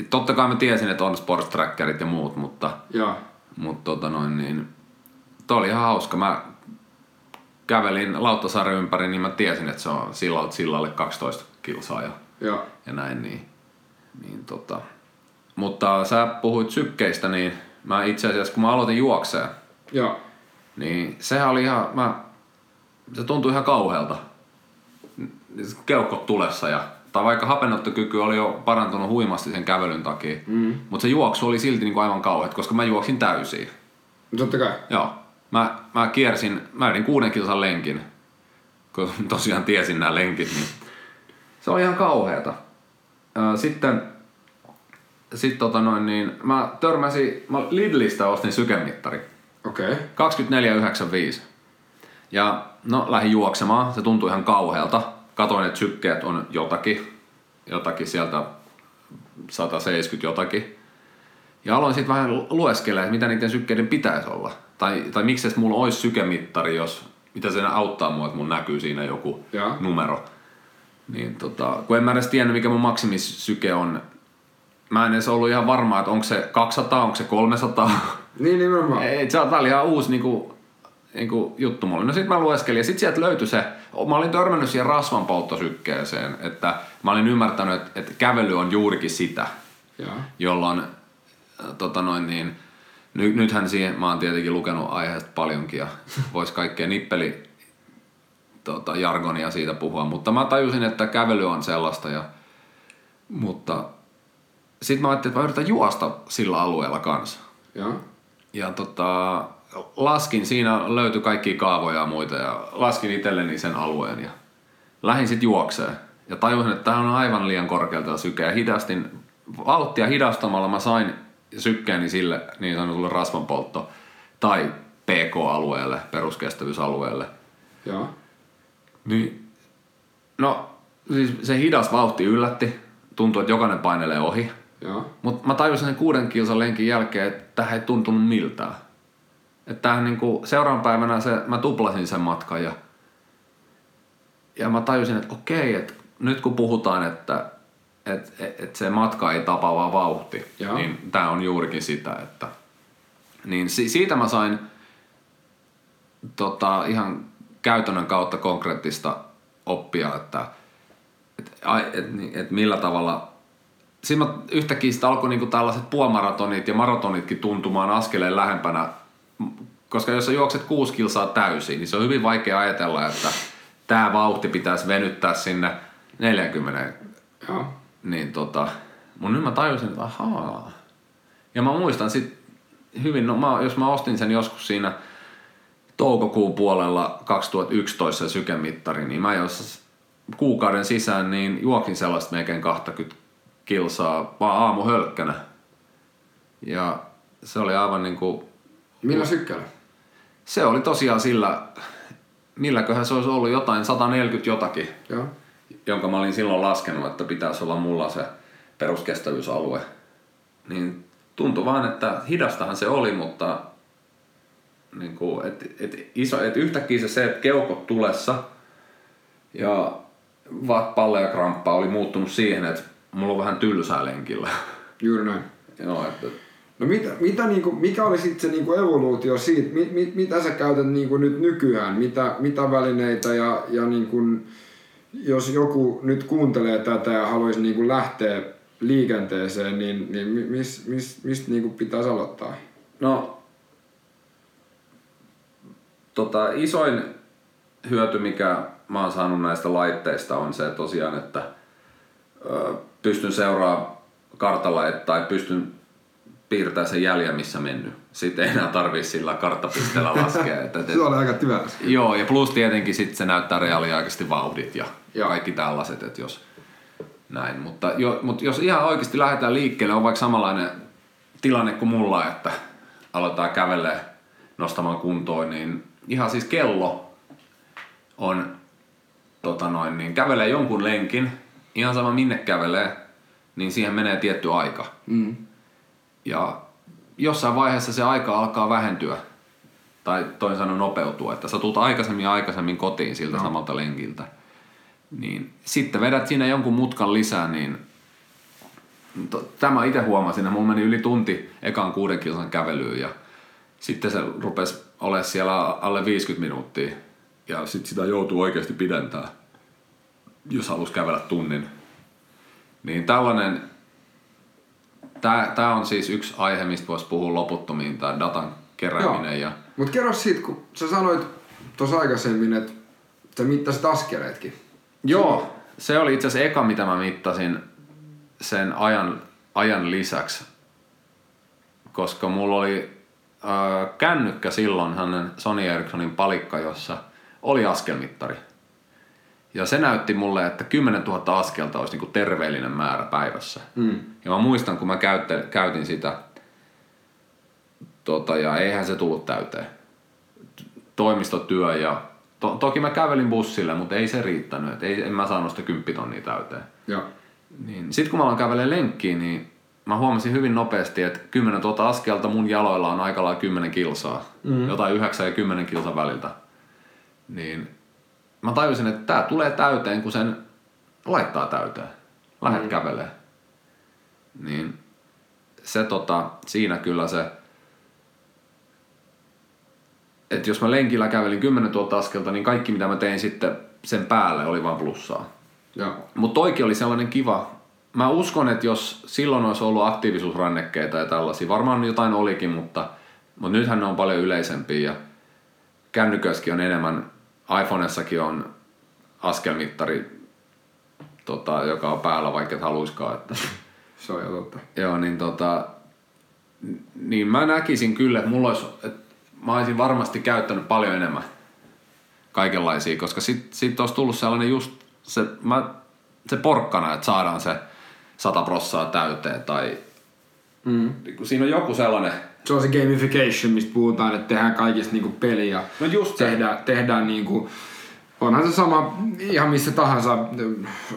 [SPEAKER 2] Totta kai mä tiesin, että on sports trackerit ja muut, mutta,
[SPEAKER 1] Joo.
[SPEAKER 2] mutta tota noin niin... Toi oli ihan hauska. Mä kävelin Lauttasaaren ympäri, niin mä tiesin, että se on sillalta sillalle 12 kilsaa ja
[SPEAKER 1] Joo.
[SPEAKER 2] ja näin niin. niin tota. Mutta sä puhuit sykkeistä, niin mä itse asiassa kun mä aloitin juokseen,
[SPEAKER 1] Joo.
[SPEAKER 2] niin sehän oli ihan, mä, se tuntui ihan kauhealta. Keuhkot tulessa ja, tai vaikka hapenottokyky oli jo parantunut huimasti sen kävelyn takia, mm. mutta se juoksu oli silti niin kuin aivan kauheat, koska mä juoksin täysiin.
[SPEAKER 1] No totta kai.
[SPEAKER 2] Joo. Mä, mä kiersin, mä edin kuuden kilsan lenkin, kun tosiaan tiesin nämä lenkit, niin se oli ihan kauheata. Sitten, sit tota noin, niin mä törmäsin, mä Lidlistä ostin sykemittari.
[SPEAKER 1] Okei. Okay.
[SPEAKER 2] 24,95. Ja no lähdin juoksemaan, se tuntui ihan kauhealta. Katoin, että sykkeet on jotakin, jotakin sieltä 170 jotakin. Ja aloin sitten vähän lueskella, että mitä niiden sykkeiden pitäisi olla. Tai, tai miksi mulla olisi sykemittari, jos mitä se auttaa mua, että mun näkyy siinä joku
[SPEAKER 1] Joo.
[SPEAKER 2] numero. Niin tota, kun en mä edes tiennyt, mikä mun maksimisyke on. Mä en edes ollut ihan varma, että onko se 200, onko se 300.
[SPEAKER 1] Niin nimenomaan.
[SPEAKER 2] Ei, se on, tää oli ihan uusi niinku, niinku juttu mulle. No sit mä lueskelin ja sit sieltä löytyi se, mä olin törmännyt siihen rasvanpolttosykkeeseen, että mä olin ymmärtänyt, että, että kävely on juurikin sitä,
[SPEAKER 1] Joo.
[SPEAKER 2] jolloin äh, tota noin niin, ny, nythän siihen, mä oon tietenkin lukenut aiheesta paljonkin ja [LAUGHS] vois kaikkea nippeli tota, jargonia siitä puhua, mutta mä tajusin, että kävely on sellaista ja, mutta sitten mä ajattelin, että mä yritän juosta sillä alueella kanssa.
[SPEAKER 1] Joo.
[SPEAKER 2] Ja tota, laskin, siinä löytyi kaikki kaavoja ja muita ja laskin itselleni sen alueen ja lähdin sitten juokseen. Ja tajusin, että tämä on aivan liian korkealta syke ja hidastin, vauhtia hidastamalla mä sain sykkeeni sille niin sanotulle rasvanpoltto tai PK-alueelle, peruskestävyysalueelle.
[SPEAKER 1] Joo.
[SPEAKER 2] Niin, no siis se hidas vauhti yllätti, tuntui, että jokainen painelee ohi.
[SPEAKER 1] Joo.
[SPEAKER 2] Mutta mä tajusin sen kuuden kilsan lenkin jälkeen, että tähän ei tuntunut miltään. Että tämähän niinku, seuraavan päivänä se, mä tuplasin sen matkan ja, ja mä tajusin, että okei, että nyt kun puhutaan, että et, et, et se matka ei tapa vaan vauhti,
[SPEAKER 1] Joo.
[SPEAKER 2] niin tämä on juurikin sitä, että niin si, siitä mä sain tota, ihan käytännön kautta konkreettista oppia, että et, et, niin- et millä tavalla siinä yhtäkkiä sitten alkoi niinku tällaiset puomaratonit ja maratonitkin tuntumaan askeleen lähempänä, koska jos sä juokset kuusi kilsaa täysin, niin se on hyvin vaikea ajatella, että tämä vauhti pitäisi venyttää sinne 40.
[SPEAKER 1] Joo.
[SPEAKER 2] Niin tota, mun nyt mä tajusin, että ahaa. Ja mä muistan sit hyvin, no mä, jos mä ostin sen joskus siinä toukokuun puolella 2011 se sykemittari, niin mä jos kuukauden sisään niin juokin sellaista melkein 20 kilsaa vaan aamu hölkkänä. Ja se oli aivan niinku,
[SPEAKER 1] Millä sykkeellä?
[SPEAKER 2] se oli tosiaan sillä, milläköhän se olisi ollut jotain 140 jotakin,
[SPEAKER 1] Joo.
[SPEAKER 2] jonka mä olin silloin laskenut, että pitäisi olla mulla se peruskestävyysalue. Niin tuntui vaan, että hidastahan se oli, mutta niin kuin, et, et iso, et yhtäkkiä se, se että keuhkot tulessa ja va- palle ja kramppa oli muuttunut siihen, että mulla on vähän tylsää lenkillä.
[SPEAKER 1] Juuri näin.
[SPEAKER 2] Joo, että
[SPEAKER 1] No mitä, mitä niinku, mikä oli sitten se niinku evoluutio siitä, mit, mit, mitä sä käytät niinku nyt nykyään, mitä, mitä välineitä ja, ja niinku, jos joku nyt kuuntelee tätä ja haluaisi niinku lähteä liikenteeseen, niin, niin mi- mis, mis, mistä niinku pitäisi aloittaa?
[SPEAKER 2] No, tota, isoin hyöty, mikä mä oon saanut näistä laitteista, on se tosiaan, että ö, pystyn seuraamaan kartalla tai pystyn piirtämään sen jäljen, missä mennyt. Sitten ei enää tarvii sillä karttapisteellä laskea. Et, et, [LAUGHS] et,
[SPEAKER 1] Se oli aika tyväs.
[SPEAKER 2] joo, ja plus tietenkin sit se näyttää reaaliaikaisesti vauhdit ja
[SPEAKER 1] Joo.
[SPEAKER 2] kaikki tällaiset, että jos näin. Mutta, jo, mutta jos ihan oikeasti lähdetään liikkeelle, on vaikka samanlainen tilanne kuin mulla, että aletaan kävelee nostamaan kuntoon, niin ihan siis kello on tota noin, niin kävelee jonkun lenkin, ihan sama minne kävelee, niin siihen menee tietty aika.
[SPEAKER 1] Mm.
[SPEAKER 2] Ja jossain vaiheessa se aika alkaa vähentyä, tai toin sanoen nopeutua, että sä tulet aikaisemmin ja aikaisemmin kotiin siltä no. samalta lenkiltä. Niin sitten vedät siinä jonkun mutkan lisää, niin tämä itse huomasin, että mulla meni yli tunti ekan kuuden kilsan kävelyyn ja sitten se rupesi olemaan siellä alle 50 minuuttia ja sitten sitä joutuu oikeasti pidentää, jos halus kävellä tunnin. Niin tällainen, tää, tää on siis yksi aihe, mistä voisi puhua loputtomiin, tämä datan kerääminen. Ja,
[SPEAKER 1] Mutta kerro siitä, kun sä sanoit tuossa aikaisemmin, että sä mittasit askeleetkin.
[SPEAKER 2] joo, se oli itse asiassa eka, mitä mä mittasin sen ajan, ajan lisäksi. Koska mulla oli äh, kännykkä silloin, hänen Sony Ericssonin palikka, jossa oli askelmittari. Ja se näytti mulle, että 10 000 askelta olisi niinku terveellinen määrä päivässä.
[SPEAKER 1] Mm.
[SPEAKER 2] Ja mä muistan, kun mä käytte, käytin sitä, tota, ja eihän se tullut täyteen. Toimistotyö ja to, toki mä kävelin bussille, mutta ei se riittänyt. Et ei, en mä saanut sitä kymppitonnia täyteen.
[SPEAKER 1] Joo.
[SPEAKER 2] Niin. Sitten kun mä aloin kävelemään lenkkiin, niin mä huomasin hyvin nopeasti, että 10 tuota askelta mun jaloilla on aika lailla 10 kilsaa. Mm. Jotain 9 ja 10 kilsan väliltä. Niin mä tajusin, että tää tulee täyteen, kun sen laittaa täyteen. Lähet mm. kävelee. Niin se tota, siinä kyllä se, että jos mä lenkillä kävelin 10 000 askelta, niin kaikki mitä mä tein sitten sen päälle oli vaan plussaa.
[SPEAKER 1] Joo.
[SPEAKER 2] Mutta toikin oli sellainen kiva. Mä uskon, että jos silloin olisi ollut aktiivisuusrannekkeita ja tällaisia, varmaan jotain olikin, mutta, mutta nythän ne on paljon yleisempiä ja kännykössäkin on enemmän, iPhoneessakin on askelmittari, tota, joka on päällä, vaikka et haluiskaan. Että, [LAUGHS]
[SPEAKER 1] Se on jo totta.
[SPEAKER 2] joo, niin tota, niin mä näkisin kyllä, että mulla olisi, että mä olisin varmasti käyttänyt paljon enemmän kaikenlaisia, koska sit, sit olisi tullut sellainen just se, mä, se porkkana, että saadaan se 100 prossaa täyteen tai
[SPEAKER 1] Mm.
[SPEAKER 2] kun siinä on joku sellainen,
[SPEAKER 1] Se on se gamification, mistä puhutaan, että tehdään kaikista niinku peliä.
[SPEAKER 2] No just se.
[SPEAKER 1] tehdään, tehdään niinku, onhan se sama ihan missä tahansa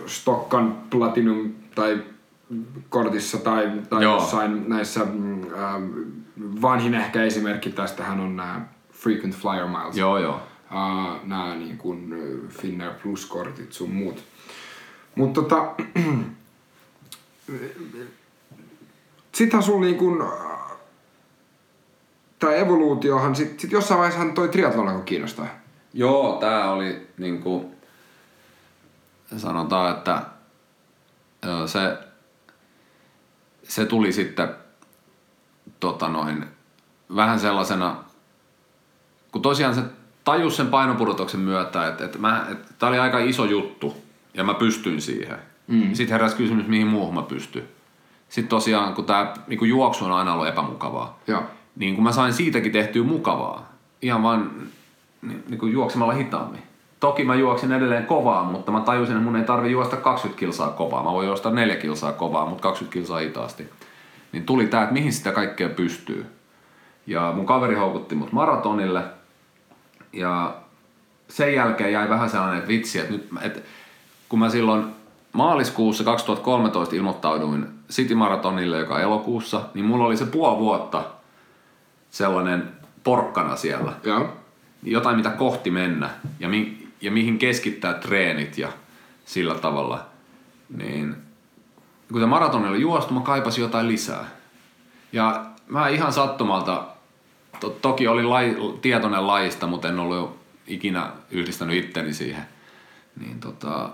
[SPEAKER 1] Stokkan Platinum tai kortissa tai, tai
[SPEAKER 2] Joo.
[SPEAKER 1] jossain näissä mm, ähm, vanhin ehkä esimerkki tästähän on nämä Frequent Flyer Miles.
[SPEAKER 2] joo joo,
[SPEAKER 1] Uh, nämä niin kuin äh, Finnair Plus-kortit sun muut. Mutta tota, [CLEARS THROAT] sittenhän sulla niin kuin, tämä evoluutiohan, sit, sit jossain vaiheessa toi triathlon alkoi kiinnostaa.
[SPEAKER 2] Joo, tää oli niinku, sanotaan, että se, se tuli sitten tota noin, vähän sellaisena, kun tosiaan se tajus sen painopudotuksen myötä, että, että, mä, että tää oli aika iso juttu ja mä pystyin siihen. Mm. Sitten heräsi kysymys, mihin muuhun mä pystyn. Sitten tosiaan, kun tämä niin juoksu on aina ollut epämukavaa,
[SPEAKER 1] Joo.
[SPEAKER 2] Niin kun mä sain siitäkin tehtyä mukavaa, ihan vaan niin, niin kuin juoksemalla hitaammin. Toki mä juoksin edelleen kovaa, mutta mä tajusin, että mun ei tarvi juosta 20 kilsaa kovaa. Mä voin juosta 4 kilsaa kovaa, mutta 20 kilsaa hitaasti. Niin tuli tää, että mihin sitä kaikkea pystyy. Ja mun kaveri houkutti mut maratonille. Ja sen jälkeen jäi vähän sellainen että vitsi, että nyt, että kun mä silloin maaliskuussa 2013 ilmoittauduin City Maratonille, joka elokuussa, niin mulla oli se puoli vuotta sellainen porkkana siellä.
[SPEAKER 1] Joo.
[SPEAKER 2] Jotain, mitä kohti mennä ja, mi- ja mihin keskittää treenit ja sillä tavalla. Niin kun se maratoni oli juostu, mä kaipasin jotain lisää. Ja mä ihan sattumalta, to- toki oli lai, tietoinen lajista, mutta en ollut ikinä yhdistänyt itteni siihen. Niin tota,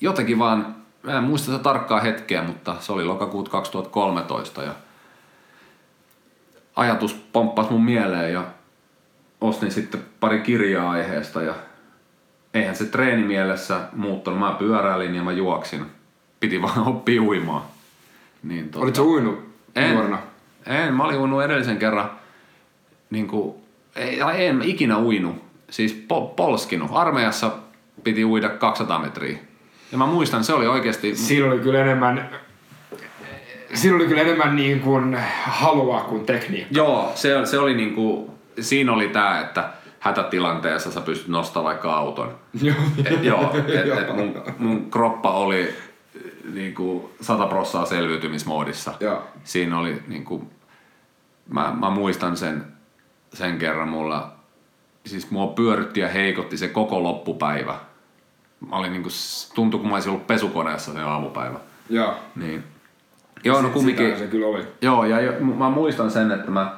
[SPEAKER 2] jotenkin vaan, mä en muista sitä tarkkaa hetkeä, mutta se oli lokakuut 2013 ja ajatus pomppasi mun mieleen ja ostin sitten pari kirjaa aiheesta ja eihän se treenimielessä muuttunut. Mä pyöräilin ja mä juoksin. Piti vaan [LAUGHS] oppia uimaan. Niin, tota,
[SPEAKER 1] Olit sä uinut
[SPEAKER 2] en,
[SPEAKER 1] nuorena?
[SPEAKER 2] en, mä olin uinut edellisen kerran, niin kuin, ei, en ikinä uinut, siis po, polskinut. Armeijassa piti uida 200 metriä. Ja mä muistan, se oli oikeasti,
[SPEAKER 1] Siinä oli kyllä enemmän, siinä oli kyllä enemmän niin kuin halua kuin tekniikkaa.
[SPEAKER 2] joo, se, se oli niinku, siinä oli tää, että hätätilanteessa sä pystyt nostamaan vaikka auton. [LAUGHS]
[SPEAKER 1] Joo.
[SPEAKER 2] Et, joo, et, et mun, mun kroppa oli niinku 100 prossaa selviytymismoodissa.
[SPEAKER 1] Joo.
[SPEAKER 2] Siinä oli niinku, mä, mä muistan sen, sen kerran mulla, siis mua pyörytti ja heikotti se koko loppupäivä. Mä olin niinku, tuntui kun mä olisin ollut pesukoneessa se aamupäivä.
[SPEAKER 1] Joo.
[SPEAKER 2] Niin. Joo, no kumminkin.
[SPEAKER 1] Se kyllä oli.
[SPEAKER 2] Joo, ja jo, mä muistan sen, että mä,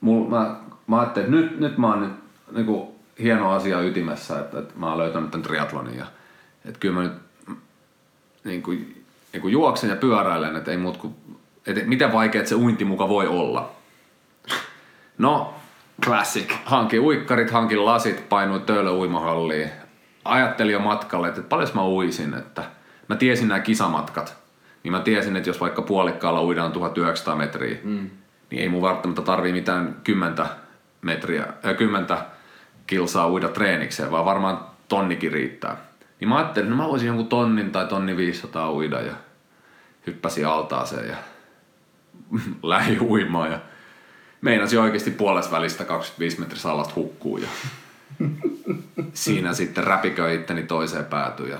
[SPEAKER 2] mul, mä, mä ajattelin, että nyt, nyt mä oon nyt niinku, hieno asia ytimessä, että, että mä oon löytänyt tämän triathlonin ja että kyllä mä nyt niin kuin, niin kun juoksen ja pyöräilen, että ei muut kuin, että miten vaikea se uinti muka voi olla. No,
[SPEAKER 1] Classic.
[SPEAKER 2] hankin uikkarit, hankin lasit, painuin töölö uimahalliin. Ajattelin jo matkalle, että paljon mä uisin, että mä tiesin nämä kisamatkat. Niin mä tiesin, että jos vaikka puolikkaalla uidaan 1900 metriä, mm. niin ei mun välttämättä tarvii mitään kymmentä metriä, äh, kymmentä kilsaa uida treenikseen, vaan varmaan tonnikin riittää. Niin mä ajattelin, että no mä voisin jonkun tonnin tai tonni 500 uida ja hyppäsin altaaseen ja [LAUGHS] lähi uimaan ja meinasi oikeasti puolesta välistä 25 metriä alasta hukkuu ja [LAUGHS] siinä sitten räpiköi itteni toiseen päätyyn ja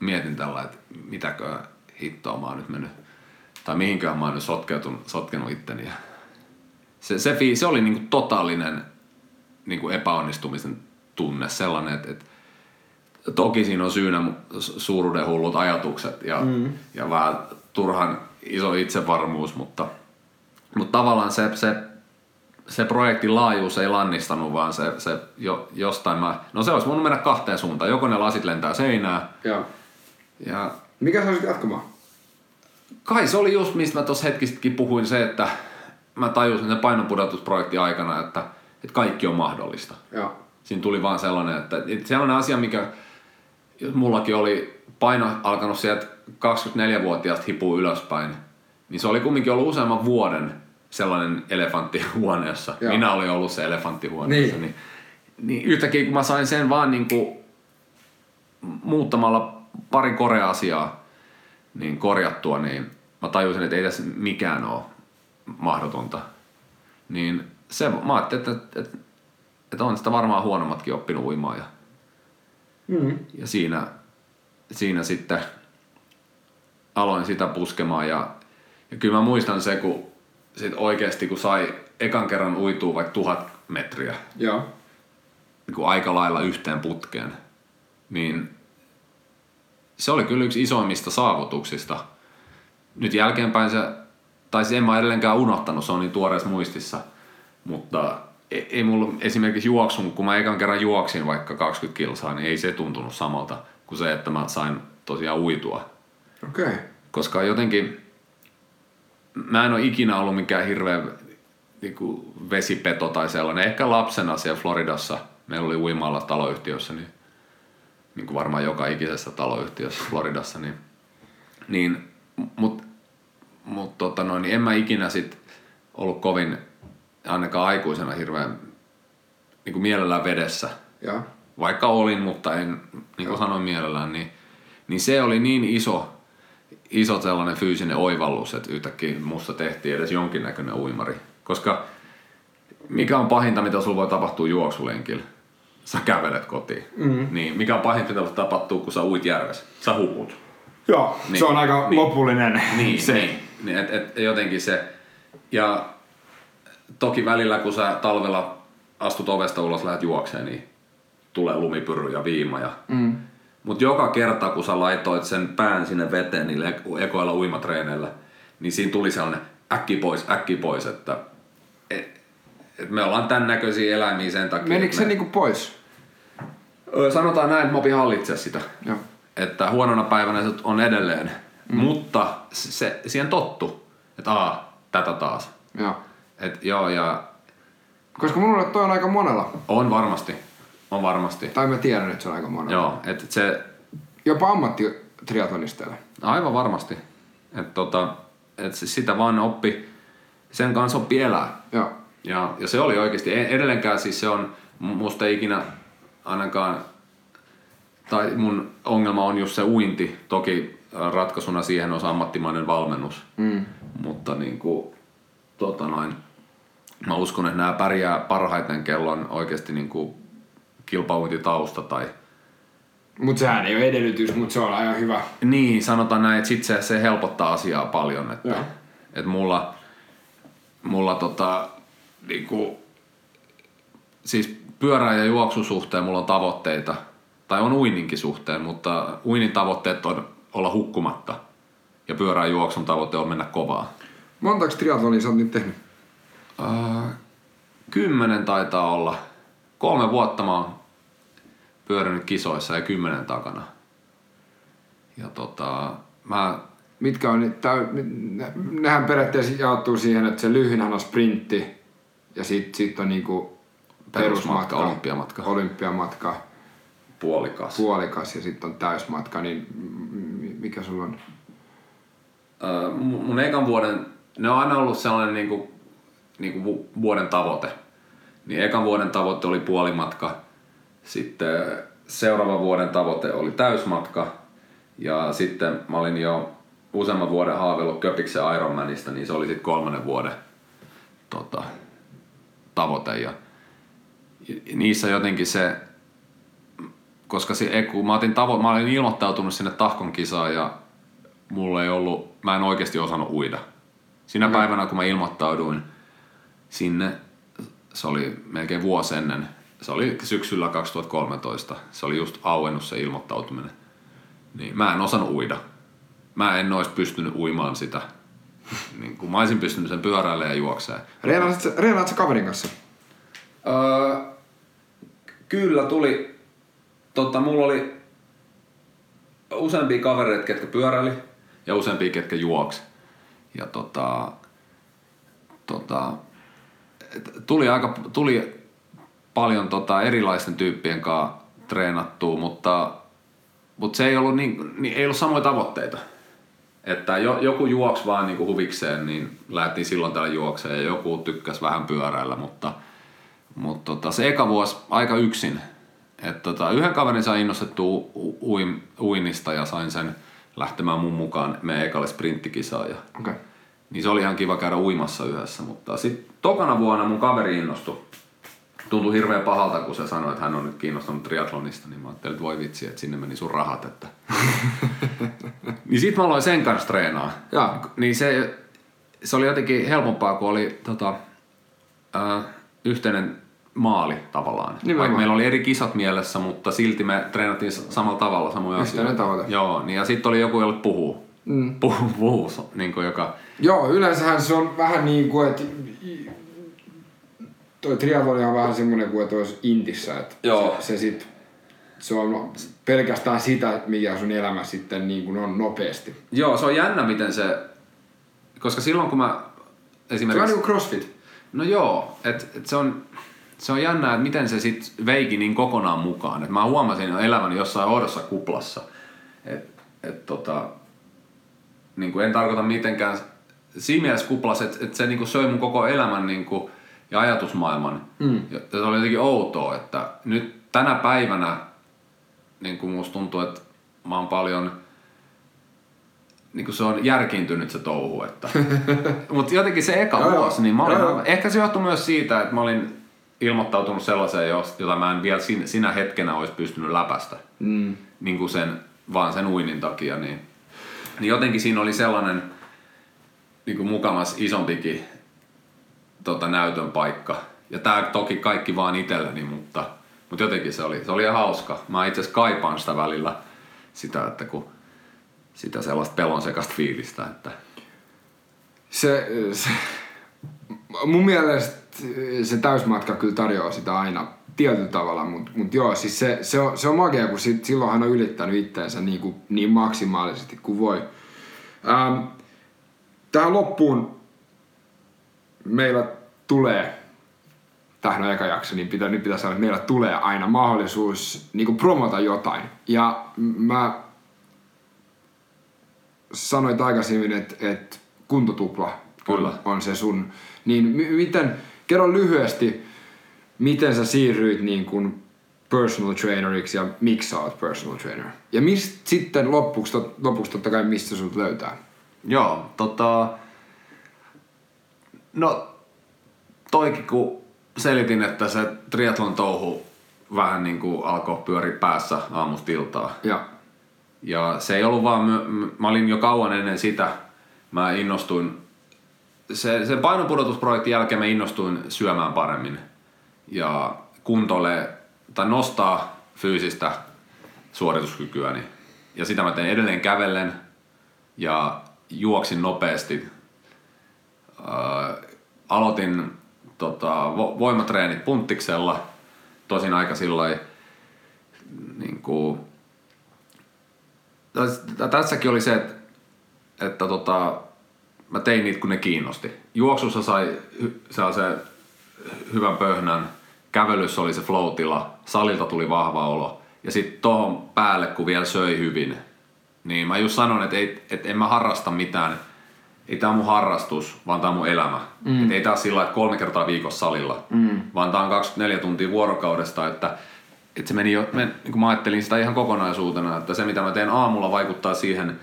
[SPEAKER 2] mietin tällä, että mitäkö hittoa mä oon nyt mennyt, tai mihinköhän mä oon nyt sotkeutunut, sotkenut itteni. Ja se, se, se oli niinku totaalinen niinku epäonnistumisen tunne, sellainen, että, että toki siinä on syynä suuruuden hullut ajatukset ja, mm. ja vähän turhan iso itsevarmuus, mutta, mutta tavallaan se, se, se projektin laajuus ei lannistanut, vaan se, se jo, jostain mä... No se olisi voinut mennä kahteen suuntaan. Joko ne lasit lentää seinään
[SPEAKER 1] Joo.
[SPEAKER 2] ja
[SPEAKER 1] Mikä sä olisit jatkamaan?
[SPEAKER 2] kai se oli just mistä mä tuossa hetkistäkin puhuin se, että mä tajusin sen painonpudotusprojektin aikana, että, että kaikki on mahdollista.
[SPEAKER 1] Joo.
[SPEAKER 2] Siinä tuli vaan sellainen, että, että sellainen asia, mikä mullakin oli paino alkanut sieltä 24-vuotiaasta hipua ylöspäin, niin se oli kumminkin ollut useamman vuoden sellainen elefantti [LAUGHS] huoneessa.
[SPEAKER 1] Joo.
[SPEAKER 2] Minä olin ollut se elefantti huoneessa.
[SPEAKER 1] Niin.
[SPEAKER 2] Niin, niin yhtäkkiä kun mä sain sen vaan niin kuin muuttamalla pari korea-asiaa niin korjattua, niin mä tajusin, että ei tässä mikään ole mahdotonta. Niin se, mä ajattelin, että, että, että, että on sitä varmaan huonommatkin oppinut uimaan. Ja,
[SPEAKER 1] Mm.
[SPEAKER 2] ja siinä, siinä sitten aloin sitä puskemaan. Ja, ja kyllä mä muistan se, kun sit oikeasti kun sai ekan kerran uitua vaikka tuhat metriä,
[SPEAKER 1] Joo.
[SPEAKER 2] niin aika lailla yhteen putkeen, niin se oli kyllä yksi isoimmista saavutuksista. Nyt jälkeenpäin se, tai siis en mä edelleenkään unohtanut, se on niin tuoreessa muistissa, mutta ei, ei mulla esimerkiksi juoksun, kun mä ekan kerran juoksin vaikka 20 kilsaa, niin ei se tuntunut samalta kuin se, että mä sain tosiaan uitua.
[SPEAKER 1] Okei. Okay.
[SPEAKER 2] Koska jotenkin mä en ole ikinä ollut mikään hirveä niinku, vesipeto tai sellainen. Ehkä lapsena siellä Floridassa, meillä oli uimalla taloyhtiössä, niin, niin kuin varmaan joka ikisessä taloyhtiössä Floridassa, niin, niin mutta mut, tota noin, niin en mä ikinä sit ollut kovin, ainakaan aikuisena hirveän niin kuin mielellään vedessä
[SPEAKER 1] Joo.
[SPEAKER 2] vaikka olin, mutta en, niin kuin sanoin mielellään, niin, niin se oli niin iso, iso sellainen fyysinen oivallus, että yhtäkkiä musta tehtiin edes jonkinnäköinen uimari. Koska mikä on pahinta, mitä sulla voi tapahtua juoksulenkillä? Sä kävelet kotiin. Mm. Niin, mikä on pahinta, mitä voi tapahtua, kun sä uit järvessä? Sä hukut.
[SPEAKER 1] Joo,
[SPEAKER 2] Niin.
[SPEAKER 1] se on aika
[SPEAKER 2] Niin.
[SPEAKER 1] lopullinen.
[SPEAKER 2] Niin,
[SPEAKER 1] se.
[SPEAKER 2] niin, niin et, et, jotenkin se. Ja toki välillä, kun sä talvella astut ovesta ulos, lähdet juokseen, niin tulee lumipyry ja viima. Ja... Mm. Mutta joka kerta, kun sä laitoit sen pään sinne veteen niillä ek- ekoilla uimatreeneillä, niin siinä tuli sellainen äkki pois, äkki pois, että et, et me ollaan tämän näköisiä eläimiä sen takia.
[SPEAKER 1] Menikö se
[SPEAKER 2] me,
[SPEAKER 1] niinku pois?
[SPEAKER 2] Sanotaan näin, että mä opin hallitsemaan sitä
[SPEAKER 1] Joo.
[SPEAKER 2] että huonona päivänä se on edelleen, mm. mutta se, siihen tottu, että aa, tätä taas.
[SPEAKER 1] Joo.
[SPEAKER 2] Et joo, ja
[SPEAKER 1] Koska mulla toi on aika monella.
[SPEAKER 2] on varmasti, on varmasti.
[SPEAKER 1] Tai mä tiedän, että se on aika monella.
[SPEAKER 2] Joo, että se,
[SPEAKER 1] Jopa ammattitriatlonisteilla.
[SPEAKER 2] aivan varmasti, että tota, et se sitä vaan oppi, sen kanssa oppi elää.
[SPEAKER 1] Joo.
[SPEAKER 2] Ja, ja se oli oikeasti, e- edelleenkään siis se on, musta ikinä ainakaan, tai mun ongelma on just se uinti. Toki ä, ratkaisuna siihen on ammattimainen valmennus.
[SPEAKER 1] Mm.
[SPEAKER 2] Mutta niin kuin, tota noin, mä uskon, että nämä pärjää parhaiten, kello on oikeasti niin kuin kilpauintitausta tai
[SPEAKER 1] Mut sehän ei ole edellytys, mutta se on aivan hyvä.
[SPEAKER 2] niin, sanotaan näin, että sit se, se helpottaa asiaa paljon, että,
[SPEAKER 1] Joo.
[SPEAKER 2] että mulla, mulla tota, niinku, siis pyörä- ja juoksusuhteen mulla on tavoitteita, tai on uininkin suhteen, mutta uinin tavoitteet on olla hukkumatta, ja pyörä- ja juoksun tavoite on mennä kovaa.
[SPEAKER 1] Montaks triatlonia sä oot nyt tehnyt?
[SPEAKER 2] Uh, kymmenen taitaa olla. Kolme vuotta mä oon pyörinyt kisoissa ja kymmenen takana. Ja tota, mä,
[SPEAKER 1] Mitkä on, tää, ne, nehän periaatteessa jaottuu siihen, että se lyhynhän on sprintti ja sitten sit on niinku
[SPEAKER 2] Perusmatka, olympiamatka.
[SPEAKER 1] olympiamatka,
[SPEAKER 2] puolikas.
[SPEAKER 1] puolikas ja sitten on täysmatka, niin mikä sulla on?
[SPEAKER 2] Öö, mun ekan vuoden, ne on aina ollut sellainen niinku, niinku vu- vuoden tavoite. Niin ekan vuoden tavoite oli puolimatka, sitten seuraavan vuoden tavoite oli täysmatka ja sitten mä olin jo useamman vuoden haaveillut Köpiksen Ironmanista, niin se oli sitten kolmannen vuoden tota, tavoite. Ja niissä jotenkin se, koska se, ei, kun mä, otin tavo, mä olin ilmoittautunut sinne tahkon kisaan ja mulla ei ollut, mä en oikeasti osannut uida. Sinä päivänä, kun mä ilmoittauduin sinne, se oli melkein vuosi ennen, se oli syksyllä 2013, se oli just auennut se ilmoittautuminen. Niin mä en osannut uida. Mä en olisi pystynyt uimaan sitä. [LAUGHS] Niin kuin mä olisin pystynyt sen pyöräilemään ja juokseen.
[SPEAKER 1] Reenaat sä kaverin kanssa?
[SPEAKER 2] Öö, kyllä tuli, tota, mulla oli useampia kavereita, ketkä pyöräili ja useampia, ketkä juoksi. Ja tota, tota, tuli aika, tuli paljon tota erilaisten tyyppien kanssa treenattua, mutta, mutta se ei ollut, niin, niin, ei ollut samoja tavoitteita. Että jo, joku juoksi vaan niin kuin huvikseen, niin lähdettiin silloin täällä juokseen ja joku tykkäsi vähän pyöräillä, mutta, mutta tota, se eka vuosi aika yksin. Et tota, yhden kaverin sain innostettua u- uim, uinnista ja sain sen lähtemään mun mukaan meidän ekalle sprinttikisaan. Ja,
[SPEAKER 1] Okei.
[SPEAKER 2] niin se oli ihan kiva käydä uimassa yhdessä, mutta sitten tokana vuonna mun kaveri innostui. Tuntui hirveän pahalta, kun se sanoi, että hän on nyt kiinnostunut triathlonista, niin mä ajattelin, että voi vitsi, että sinne meni sun rahat. Että... [LAUGHS] niin sit mä aloin sen kanssa treenaa.
[SPEAKER 1] Jaa.
[SPEAKER 2] Niin se, se oli jotenkin helpompaa, kun oli tota, äh, yhteinen maali tavallaan.
[SPEAKER 1] Nimenomaan.
[SPEAKER 2] Vaikka meillä oli eri kisat mielessä, mutta silti me treenattiin samalla tavalla samoja
[SPEAKER 1] Yhteinen
[SPEAKER 2] asioita.
[SPEAKER 1] tavoite.
[SPEAKER 2] Joo, niin ja sitten oli joku, jolle puhuu. Mm. Puhuu, puhuu so- niin kuin joka...
[SPEAKER 1] Joo, yleensähän se on vähän niin kuin, että toi triathloni on vähän semmoinen kuin, että olisi intissä, että
[SPEAKER 2] Joo.
[SPEAKER 1] se, se sit, se on pelkästään sitä, mikä sun elämä sitten niin kuin on nopeasti.
[SPEAKER 2] Joo, se on jännä, miten se... Koska silloin, kun mä
[SPEAKER 1] Se on
[SPEAKER 2] esimerkiksi...
[SPEAKER 1] niin kuin crossfit.
[SPEAKER 2] No joo, että et se on... Se on jännää, että miten se sit veiki niin kokonaan mukaan. Et mä huomasin eläväni jossain oudossa kuplassa. Et, et tota, niin kuin en tarkoita mitenkään siinä mielessä kuplassa, että, että se niin kuin söi mun koko elämän niin kuin, ja ajatusmaailman. Mm. Ja se oli jotenkin outoa, että nyt tänä päivänä niin kuin musta tuntuu, että mä oon paljon niin kuin se on järkiintynyt se touhu. Että. [LAUGHS] Mutta jotenkin se eka vuosi, niin mä olin,
[SPEAKER 1] Joo, joo.
[SPEAKER 2] ehkä se johtui myös siitä, että mä olin ilmoittautunut sellaiseen, jota mä en vielä sin- sinä hetkenä olisi pystynyt läpästä.
[SPEAKER 1] Mm.
[SPEAKER 2] Niin kuin sen, vaan sen uinnin takia. Niin, niin jotenkin siinä oli sellainen niin kuin mukamas isompikin tota, näytön paikka. Ja tää toki kaikki vaan itselleni, mutta, mutta jotenkin se oli, se oli hauska. Mä itse asiassa kaipaan sitä välillä, sitä, että kun sitä sellaista pelon sekasta fiilistä, että
[SPEAKER 1] Se, se, mun mielestä se täysmatka kyllä tarjoaa sitä aina tietyllä tavalla, mutta mut joo, siis se, se, on, se on magia, kun sit, silloin hän on ylittänyt itteensä niin, kuin, niin maksimaalisesti kuin voi. Ähm, tähän loppuun meillä tulee, tähän on eka jakso, niin pitää, nyt pitää sanoa, että meillä tulee aina mahdollisuus niin kuin promota jotain. Ja mä sanoit aikaisemmin, että, että kuntotupla
[SPEAKER 2] Kyllä.
[SPEAKER 1] on, on se sun. Niin m- miten, kerro lyhyesti, miten sä siirryit niin kuin personal traineriksi ja miksi sä oot personal trainer? Ja mistä sitten lopuksi, tot, lopuksi totta kai mistä sut löytää?
[SPEAKER 2] Joo, tota... No, toikin kun selitin, että se triathlon touhu vähän niin kuin alkoi pyöri päässä aamusta iltaa.
[SPEAKER 1] Ja
[SPEAKER 2] Ja se ei ollut vaan, mä olin jo kauan ennen sitä, mä innostuin, se, sen painonpudotusprojektin jälkeen mä innostuin syömään paremmin ja kuntoille tai nostaa fyysistä suorituskykyäni. Ja sitä mä teen edelleen kävellen ja juoksin nopeasti. Äh, aloitin tota, vo- voimatreenit punttiksella, tosin aika sillä niin kuin, Täs- tässäkin oli se, että että tota, mä tein niitä, kun ne kiinnosti. Juoksussa sai sellaisen hyvän pöhnän, kävelyssä oli se flow salilta tuli vahva olo. Ja sitten tohon päälle, kun vielä söi hyvin, niin mä just sanon, että, ei, että en mä harrasta mitään, ei tää on mun harrastus, vaan tää on mun elämä. Mm. Et ei tää ole sillä että kolme kertaa viikossa salilla, mm. vaan tää on 24 tuntia vuorokaudesta, että, että se meni jo, me, niin kun mä ajattelin sitä ihan kokonaisuutena, että se mitä mä teen aamulla vaikuttaa siihen,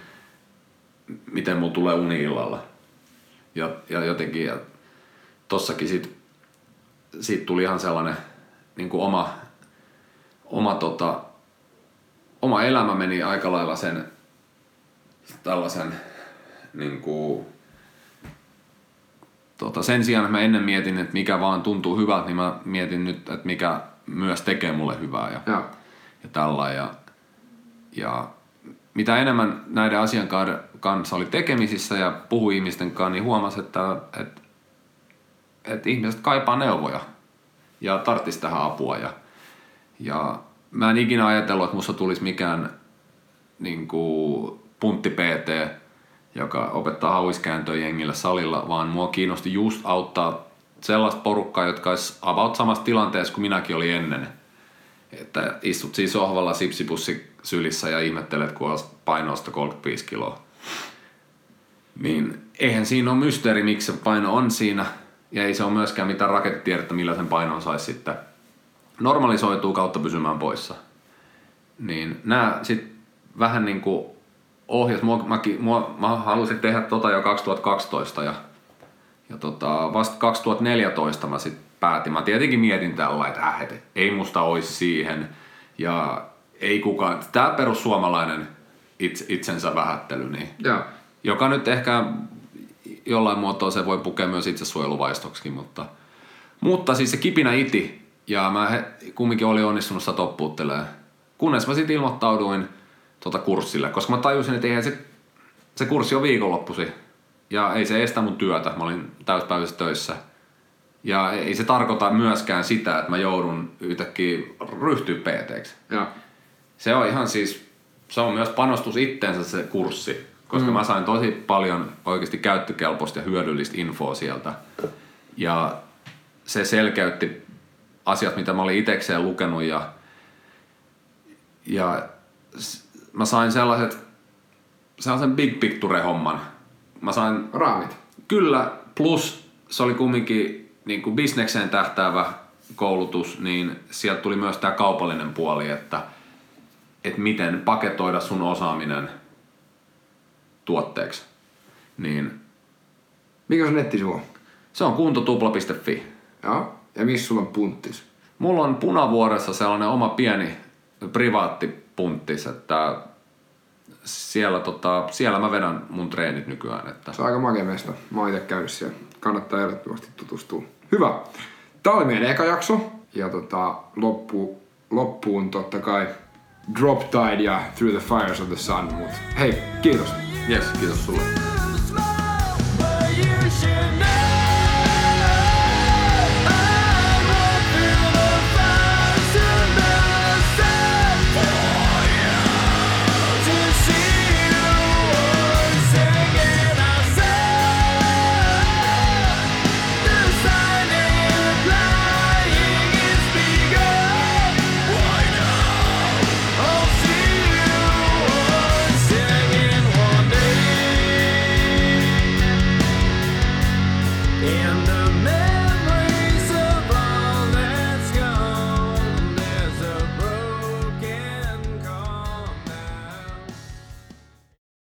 [SPEAKER 2] miten mulla tulee uni illalla. Ja, ja jotenkin, ja tossakin sit, siitä tuli ihan sellainen niin kuin oma, oma, tota, oma elämä meni aika lailla sen tällaisen niin kuin, tota, sen sijaan, että mä ennen mietin, että mikä vaan tuntuu hyvältä, niin mä mietin nyt, että mikä myös tekee mulle hyvää ja,
[SPEAKER 1] Ja.
[SPEAKER 2] ja tällä. Ja, ja mitä enemmän näiden asian kanssa oli tekemisissä ja puhui ihmisten kanssa, niin huomasi, että, että, että ihmiset kaipaa neuvoja ja tarttisi tähän apua. Ja, ja mä en ikinä ajatellut, että musta tulisi mikään niin kuin puntti PT, joka opettaa hauiskääntöä jengillä salilla, vaan mua kiinnosti just auttaa sellaista porukkaa, jotka olisi about samassa tilanteessa kuin minäkin oli ennen. Että istut siinä sohvalla sipsipussi sylissä ja ihmettelet, kun painoa 35 kiloa. Niin eihän siinä ole mysteeri, miksi se paino on siinä. Ja ei se ole myöskään mitään rakettitiedettä, millä sen painon saisi sitten normalisoituu kautta pysymään poissa. Niin nämä sitten vähän niin kuin ohjas. Mua, mä, mua, mä halusin tehdä tota jo 2012 ja, ja tota, vasta 2014 mä sitten päätin. Mä tietenkin mietin tällä, että äh, et ei musta olisi siihen ja ei kukaan. Tämä perussuomalainen itse, itsensä vähättely, niin,
[SPEAKER 1] Ja.
[SPEAKER 2] Joka nyt ehkä jollain muotoa se voi pukea myös itsesuojeluvaistoksikin, mutta, mutta siis se kipinä iti ja mä he, kumminkin oli onnistunut sitä. Kunnes mä sitten ilmoittauduin tota kurssille, koska mä tajusin, että eihän se, se kurssi on viikonloppusi. Ja ei se estä mun työtä, mä olin täyspäiväisessä töissä. Ja ei se tarkoita myöskään sitä, että mä joudun yhtäkkiä ryhtyä pt. Se on ihan siis, se on myös panostus itteensä se kurssi, koska mm. mä sain tosi paljon oikeasti käyttökelpoista ja hyödyllistä infoa sieltä. Ja se selkeytti asiat, mitä mä olin itekseen lukenut ja, ja mä sain sellaiset, sellaisen big picture homman. Mä sain
[SPEAKER 1] Raamit.
[SPEAKER 2] Kyllä, plus se oli kumminkin niin kuin bisnekseen tähtäävä koulutus, niin sieltä tuli myös tämä kaupallinen puoli, että, että miten paketoida sun osaaminen tuotteeksi. Niin
[SPEAKER 1] Mikä se nettisivu on?
[SPEAKER 2] se on kuntotupla.fi.
[SPEAKER 1] Joo. Ja missä sulla on punttis?
[SPEAKER 2] Mulla on punavuoressa sellainen oma pieni privaattipunttis, että siellä, tota, siellä mä vedän mun treenit nykyään. Että
[SPEAKER 1] Se on aika makea mesta. Mä oon itse käynyt siellä. Kannattaa ehdottomasti tutustua. Hyvä. Tää oli meidän eka jakso. Ja tota, loppu, loppuun totta kai Drop Tide ja Through the Fires of the Sun. Mut hei, kiitos.
[SPEAKER 2] Yes, kiitos sulle.